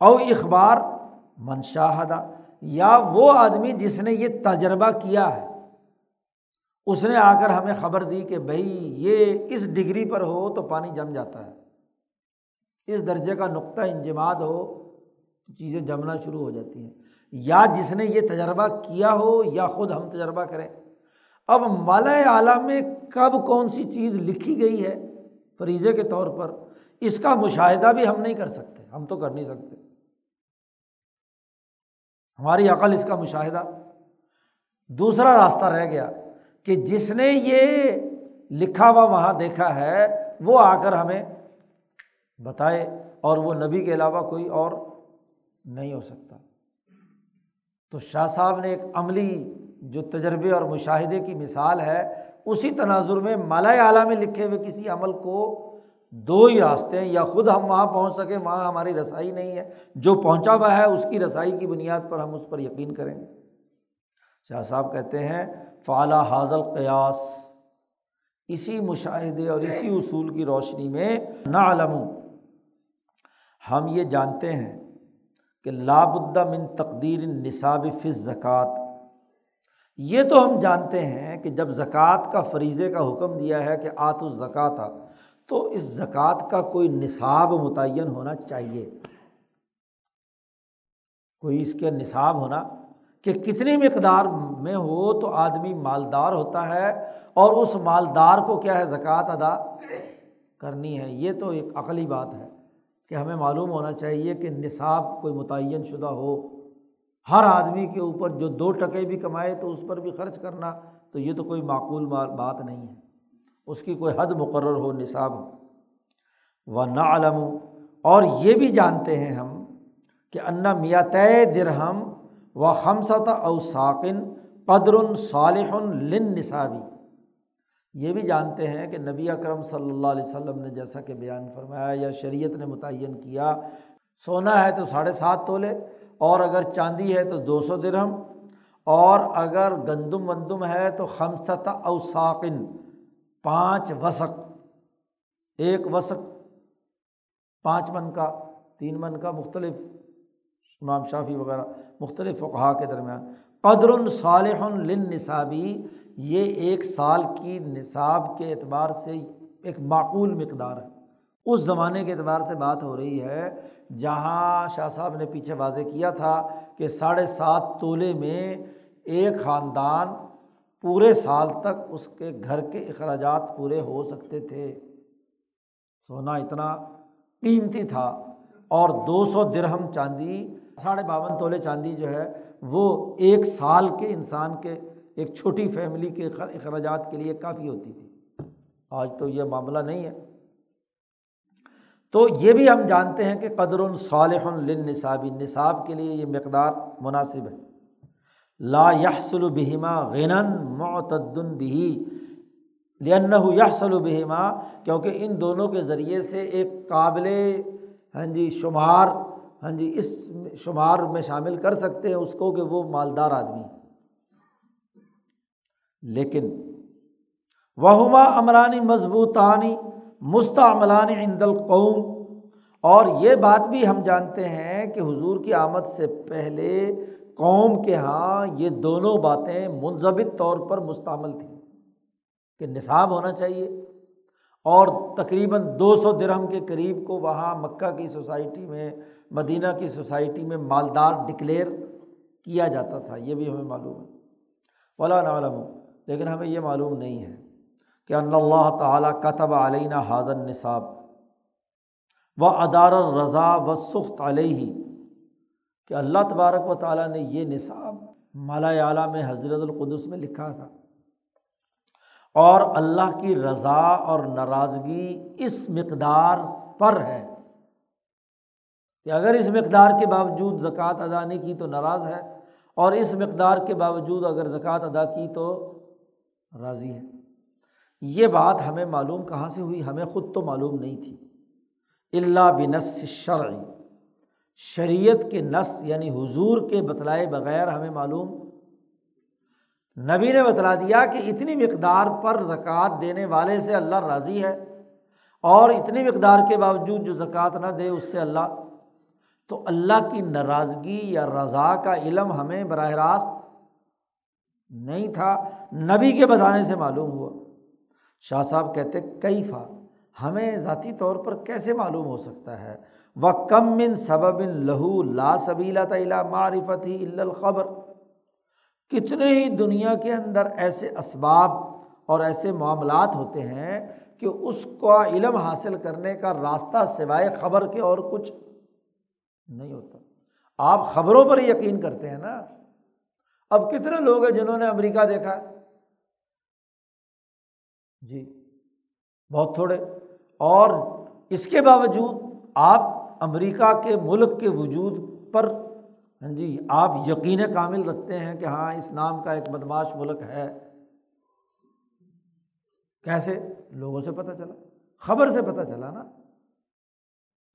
او اخبار منشاہدہ یا وہ آدمی جس نے یہ تجربہ کیا ہے، اس نے آ کر ہمیں خبر دی کہ بھائی یہ اس ڈگری پر ہو تو پانی جم جاتا ہے۔ اس درجے کا نقطۂ انجماد ہو تو چیزیں جمنا شروع ہو جاتی ہیں۔ یا جس نے یہ تجربہ کیا ہو یا خود ہم تجربہ کریں۔ اب مالا اعلیٰ میں کب کون سی چیز لکھی گئی ہے فریضے کے طور پر، اس کا مشاہدہ بھی ہم نہیں کر سکتے۔ ہم تو کر نہیں سکتے۔ ہماری عقل اس کا مشاہدہ۔ دوسرا راستہ رہ گیا کہ جس نے یہ لکھا ہوا وہاں دیکھا ہے، وہ آ کر ہمیں بتائے اور وہ نبی کے علاوہ کوئی اور نہیں ہو سکتا۔ تو شاہ صاحب نے ایک عملی جو تجربے اور مشاہدے کی مثال ہے، اسی تناظر میں مالا اعلیٰ میں لکھے ہوئے کسی عمل کو دو ہی راستے ہیں، یا خود ہم وہاں پہنچ سکیں، وہاں ہماری رسائی نہیں ہے۔ جو پہنچا ہوا ہے، اس کی رسائی کی بنیاد پر ہم اس پر یقین کریں گے۔ شاہ صاحب کہتے ہیں فعلیٰ حاضل قیاس اسی مشاہدے اور اسی اصول کی روشنی میں نا علم ہم یہ جانتے ہیں کہ لابد من تقدیر نصاب فض زکوٰۃ یہ تو ہم جانتے ہیں کہ جب زکوٰۃ کا فریضے کا حکم دیا ہے کہ آت الزکوٰۃ تو اس زکوٰۃ کا کوئی نصاب متعین ہونا چاہیے۔ کوئی اس کے نصاب ہونا کہ کتنی مقدار میں ہو تو آدمی مالدار ہوتا ہے اور اس مالدار کو کیا ہے زکوٰۃ ادا کرنی ہے؟ یہ تو ایک عقلی بات ہے۔ کہ ہمیں معلوم ہونا چاہیے کہ نصاب کوئی متعین شدہ ہو۔ ہر آدمی کے اوپر جو دو ٹکے بھی کمائے تو اس پر بھی خرچ کرنا، تو یہ تو کوئی معقول بات نہیں ہے۔ اس کی کوئی حد مقرر ہو، نصاب ہو۔ و نا علم اور یہ بھی جانتے ہیں ہم کہ انا میات درہم و خمسط او ساکن قدر صالح لن نصابی یہ بھی جانتے ہیں کہ نبی اکرم صلی اللہ علیہ وسلم نے جیسا کہ بیان فرمایا یا شریعت نے متعین کیا، سونا ہے تو ساڑھے سات تولے، اور اگر چاندی ہے تو دو سو درہم، اور اگر گندم وندم ہے تو خمسط او ساکن پانچ وسق، ایک وسق، پانچ من کا، تین من کا، مختلف امام شافی وغیرہ، مختلف فقہا کے درمیان۔ قدر صالح لن نصابی یہ ایک سال کی نصاب کے اعتبار سے ایک معقول مقدار ہے۔ اس زمانے کے اعتبار سے بات ہو رہی ہے جہاں شاہ صاحب نے پیچھے واضح کیا تھا کہ ساڑھے سات تولے میں ایک خاندان پورے سال تک اس کے گھر کے اخراجات پورے ہو سکتے تھے۔ سونا اتنا قیمتی تھا۔ اور دو سو درہم چاندی، ساڑھے باون تولے چاندی جو ہے وہ ایک سال کے انسان کے ایک چھوٹی فیملی کے اخراجات کے لیے کافی ہوتی تھی۔ آج تو یہ معاملہ نہیں ہے۔ تو یہ بھی ہم جانتے ہیں کہ قدر الصالح نصابی نصاب کے لیے یہ مقدار مناسب ہے۔ لا یحسل بہما غنن معتدن بھی لن یحسل بہما، کیونکہ ان دونوں کے ذریعے سے ایک قابل ہاں جی شمار ہاں جی اس شمار میں شامل کر سکتے ہیں اس کو کہ وہ مالدار آدمی لیکن وہما امرانی مضبوطانی مستعملان عند القوم، اور یہ بات بھی ہم جانتے ہیں کہ حضور کی آمد سے پہلے قوم کے یہاں یہ دونوں باتیں منظم طور پر مستعمل تھیں کہ نصاب ہونا چاہیے، اور تقریباً دو سو درہم کے قریب کو وہاں مکہ کی سوسائٹی میں، مدینہ کی سوسائٹی میں مالدار ڈکلیئر کیا جاتا تھا، یہ بھی ہمیں معلوم ہے۔ ولا عالم لیکن ہمیں یہ معلوم نہیں ہے کہ اللہ تعالیٰ کتب علینہ حاضر نصاب و ادار الرضا و سخت علیہ، کہ اللہ تبارک و تعالیٰ نے یہ نصاب مالا اعلیٰ میں حضرت القدس میں لکھا تھا۔ اور اللہ کی رضا اور ناراضگی اس مقدار پر ہے کہ اگر اس مقدار کے باوجود زکوٰۃ ادا نہیں کی تو ناراض ہے، اور اس مقدار کے باوجود اگر زکوٰۃ ادا کی تو راضی ہے یہ بات ہمیں معلوم کہاں سے ہوئی؟ ہمیں خود تو معلوم نہیں تھی۔ اللہ بنس شرعی شریعت کے نس یعنی حضور کے بتلائے بغیر ہمیں معلوم نبی نے بتلا دیا کہ اتنی مقدار پر زکوٰۃ دینے والے سے اللہ راضی ہے اور اتنی مقدار کے باوجود جو زکوٰۃ نہ دے اس سے اللہ۔ تو اللہ کی ناراضگی یا رضا کا علم ہمیں براہ راست نہیں تھا، نبی کے بتانے سے معلوم ہوا۔ شاہ صاحب کہتے کئی فا ہمیں ذاتی طور پر کیسے معلوم ہو سکتا ہے؟ وہ کم من سبب لہو لا سبیلا تعلیٰ معرفت ہی الخبر۔ کتنے ہی دنیا کے اندر ایسے اسباب اور ایسے معاملات ہوتے ہیں کہ اس کا علم حاصل کرنے کا راستہ سوائے خبر کے اور کچھ نہیں ہوتا۔ آپ خبروں پر یقین کرتے ہیں نا؟ اب کتنے لوگ ہیں جنہوں نے امریکہ دیکھا؟ ہے جی بہت تھوڑے۔ اور اس کے باوجود آپ امریکہ کے ملک کے وجود پر ہاں جی آپ یقین کامل رکھتے ہیں کہ ہاں اس نام کا ایک بدماش ملک ہے۔ کیسے؟ لوگوں سے پتہ چلا، خبر سے پتہ چلا نا۔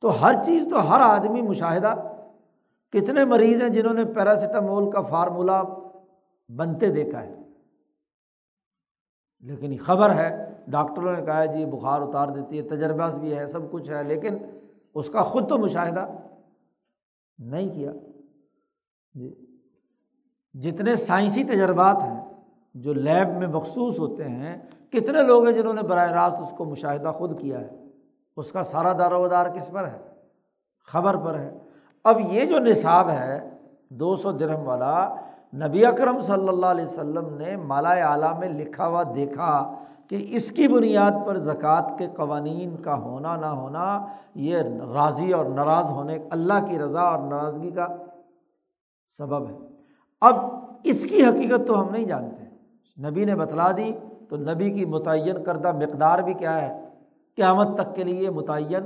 تو ہر چیز تو ہر آدمی مشاہدہ، کتنے مریض ہیں جنہوں نے پیراسیٹامول کا فارمولہ بنتے دیکھا ہے۔ لیکن خبر ہے، ڈاکٹروں نے کہا جی بخار اتار دیتی ہے تجربہ بھی ہے سب کچھ ہے، لیکن اس کا خود تو مشاہدہ نہیں کیا۔ جی جتنے سائنسی تجربات ہیں جو لیب میں مخصوص ہوتے ہیں، کتنے لوگ ہیں جنہوں نے براہ راست اس کو مشاہدہ خود کیا ہے؟ اس کا سارا دار و دار کس پر ہے؟ خبر پر ہے۔ اب یہ جو نصاب ہے، دو سو درہم والا نبی اکرم صلی اللہ علیہ وسلم نے مالا اعلیٰ میں لکھا ہوا دیکھا کہ اس کی بنیاد پر زکوٰۃ کے قوانین کا ہونا نہ ہونا، یہ راضی اور ناراض ہونے، اللہ کی رضا اور ناراضگی کا سبب ہے۔ اب اس کی حقیقت تو ہم نہیں جانتے۔ نبی نے بتلا دی تو نبی کی متعین کردہ مقدار بھی کیا ہے؟ قیامت تک کے لیے متعین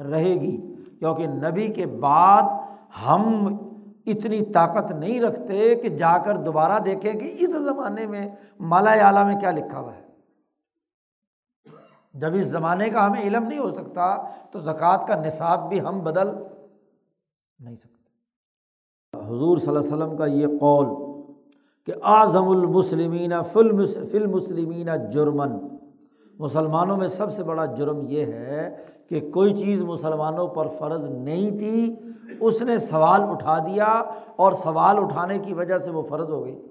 رہے گی۔ کیونکہ نبی کے بعد ہم اتنی طاقت نہیں رکھتے کہ جا کر دوبارہ دیکھیں کہ اس زمانے میں مالا اعلیٰ میں کیا لکھا ہوا ہے۔ جب اس زمانے کا ہمیں علم نہیں ہو سکتا، تو زکوٰۃ کا نصاب بھی ہم بدل نہیں سکتے۔ حضور صلی اللہ علیہ وسلم کا یہ قول کہ اعظم المسلمین فل مسلمین جرمن مسلمانوں میں سب سے بڑا جرم یہ ہے کہ کوئی چیز مسلمانوں پر فرض نہیں تھی، اس نے سوال اٹھا دیا اور سوال اٹھانے کی وجہ سے وہ فرض ہو گئی۔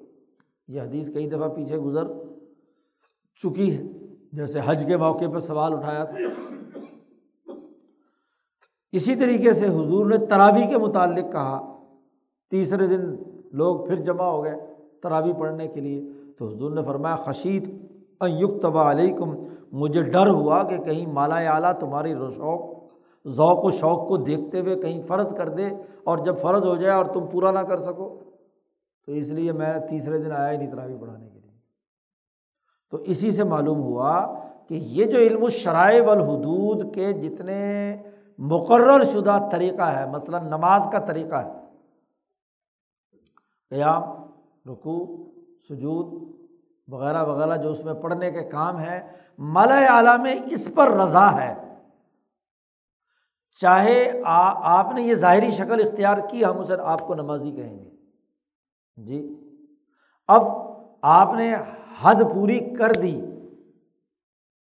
یہ حدیث کئی دفعہ پیچھے گزر چکی ہے، جیسے حج کے موقع پہ سوال اٹھایا تھا۔ اسی طریقے سے حضور نے تراوی کے متعلق کہا۔ تیسرے دن لوگ پھر جمع ہو گئے تراوی پڑھنے کے لیے۔ تو حضور نے فرمایا خشیت تبا علیکم، مجھے ڈر ہوا کہ کہیں مالا اعلیٰ تمہاری شوق، ذوق و شوق کو دیکھتے ہوئے کہیں فرض کر دے اور جب فرض ہو جائے اور تم پورا نہ کر سکو۔ تو اس لیے میں تیسرے دن آیا ہی نہیں تراوی پڑھانے کے لیے۔ تو اسی سے معلوم ہوا کہ یہ جو علم الشرائع والحدود کے جتنے مقرر شدہ طریقہ ہے، مثلاً نماز کا طریقہ ہے، قیام، رکوع، سجود وغیرہ وغیرہ جو اس میں پڑھنے کے کام ہے مالا اعلیٰ میں اس پر رضا ہے۔ چاہے آپ نے یہ ظاہری شکل اختیار کی، ہم اسے آپ کو نمازی کہیں گے۔ جی۔ اب آپ نے حد پوری کر دی۔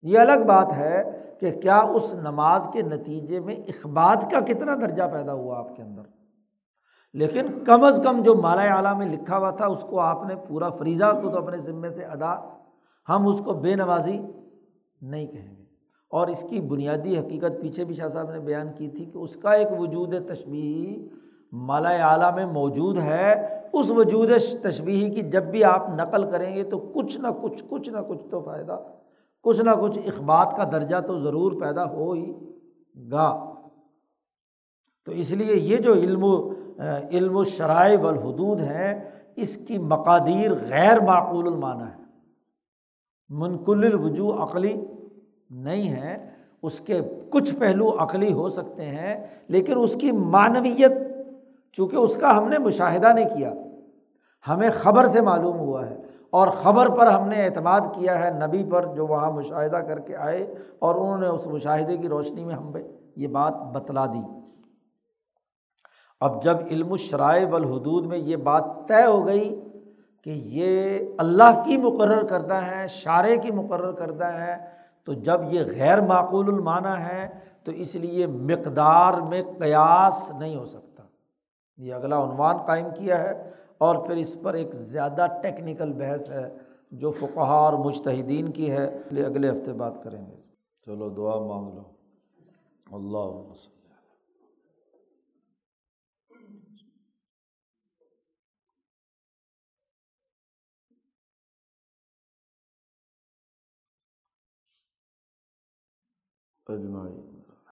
یہ الگ بات ہے کہ کیا اس نماز کے نتیجے میں اخبات کا کتنا درجہ پیدا ہوا آپ کے اندر؟ لیکن کم از کم جو مالا اعلیٰ میں لکھا ہوا تھا، اس کو آپ نے پورا فریضہ کو تو اپنے ذمے سے ادا، ہم اس کو بے نمازی نہیں کہیں گے۔ اور اس کی بنیادی حقیقت پیچھے بھی شاہ صاحب نے بیان کی تھی کہ اس کا ایک وجود تشبیہی مالا اعلیٰ میں موجود ہے۔ اس وجود تشبیہی کی جب بھی آپ نقل کریں گے تو کچھ نہ کچھ کچھ نہ کچھ تو فائدہ، کچھ نہ کچھ اخبات کا درجہ تو ضرور پیدا ہو ہی گا۔ تو اس لیے یہ جو علم و علم و شرائع والحدود ہیں، اس کی مقادیر غیر معقول المعنی ہے منقل الوجو عقلی نہیں ہے اس کے کچھ پہلو عقلی ہو سکتے ہیں، لیکن اس کی معنویت، چونکہ اس کا ہم نے مشاہدہ نہیں کیا، ہمیں خبر سے معلوم ہوا ہے۔ اور خبر پر ہم نے اعتماد کیا ہے، نبی پر جو وہاں مشاہدہ کر کے آئے اور انہوں نے اس مشاہدے کی روشنی میں ہم یہ بات بتلا دی۔ اب جب علم الشرائع والحدود میں یہ بات طے ہو گئی کہ یہ اللہ کی مقرر کردہ ہے شارے کی مقرر کردہ ہے تو جب یہ غیر معقول المعنی ہے تو اس لیے مقدار میں قیاس نہیں ہو سکتا۔ یہ اگلا عنوان قائم کیا ہے اور پھر اس پر ایک زیادہ ٹیکنیکل بحث ہے جو فقہ اور مشتحدین کی ہے۔ اگلے ہفتے بات کریں گے۔ چلو دعا مانگ لو۔ اللہ وسلم اجمائی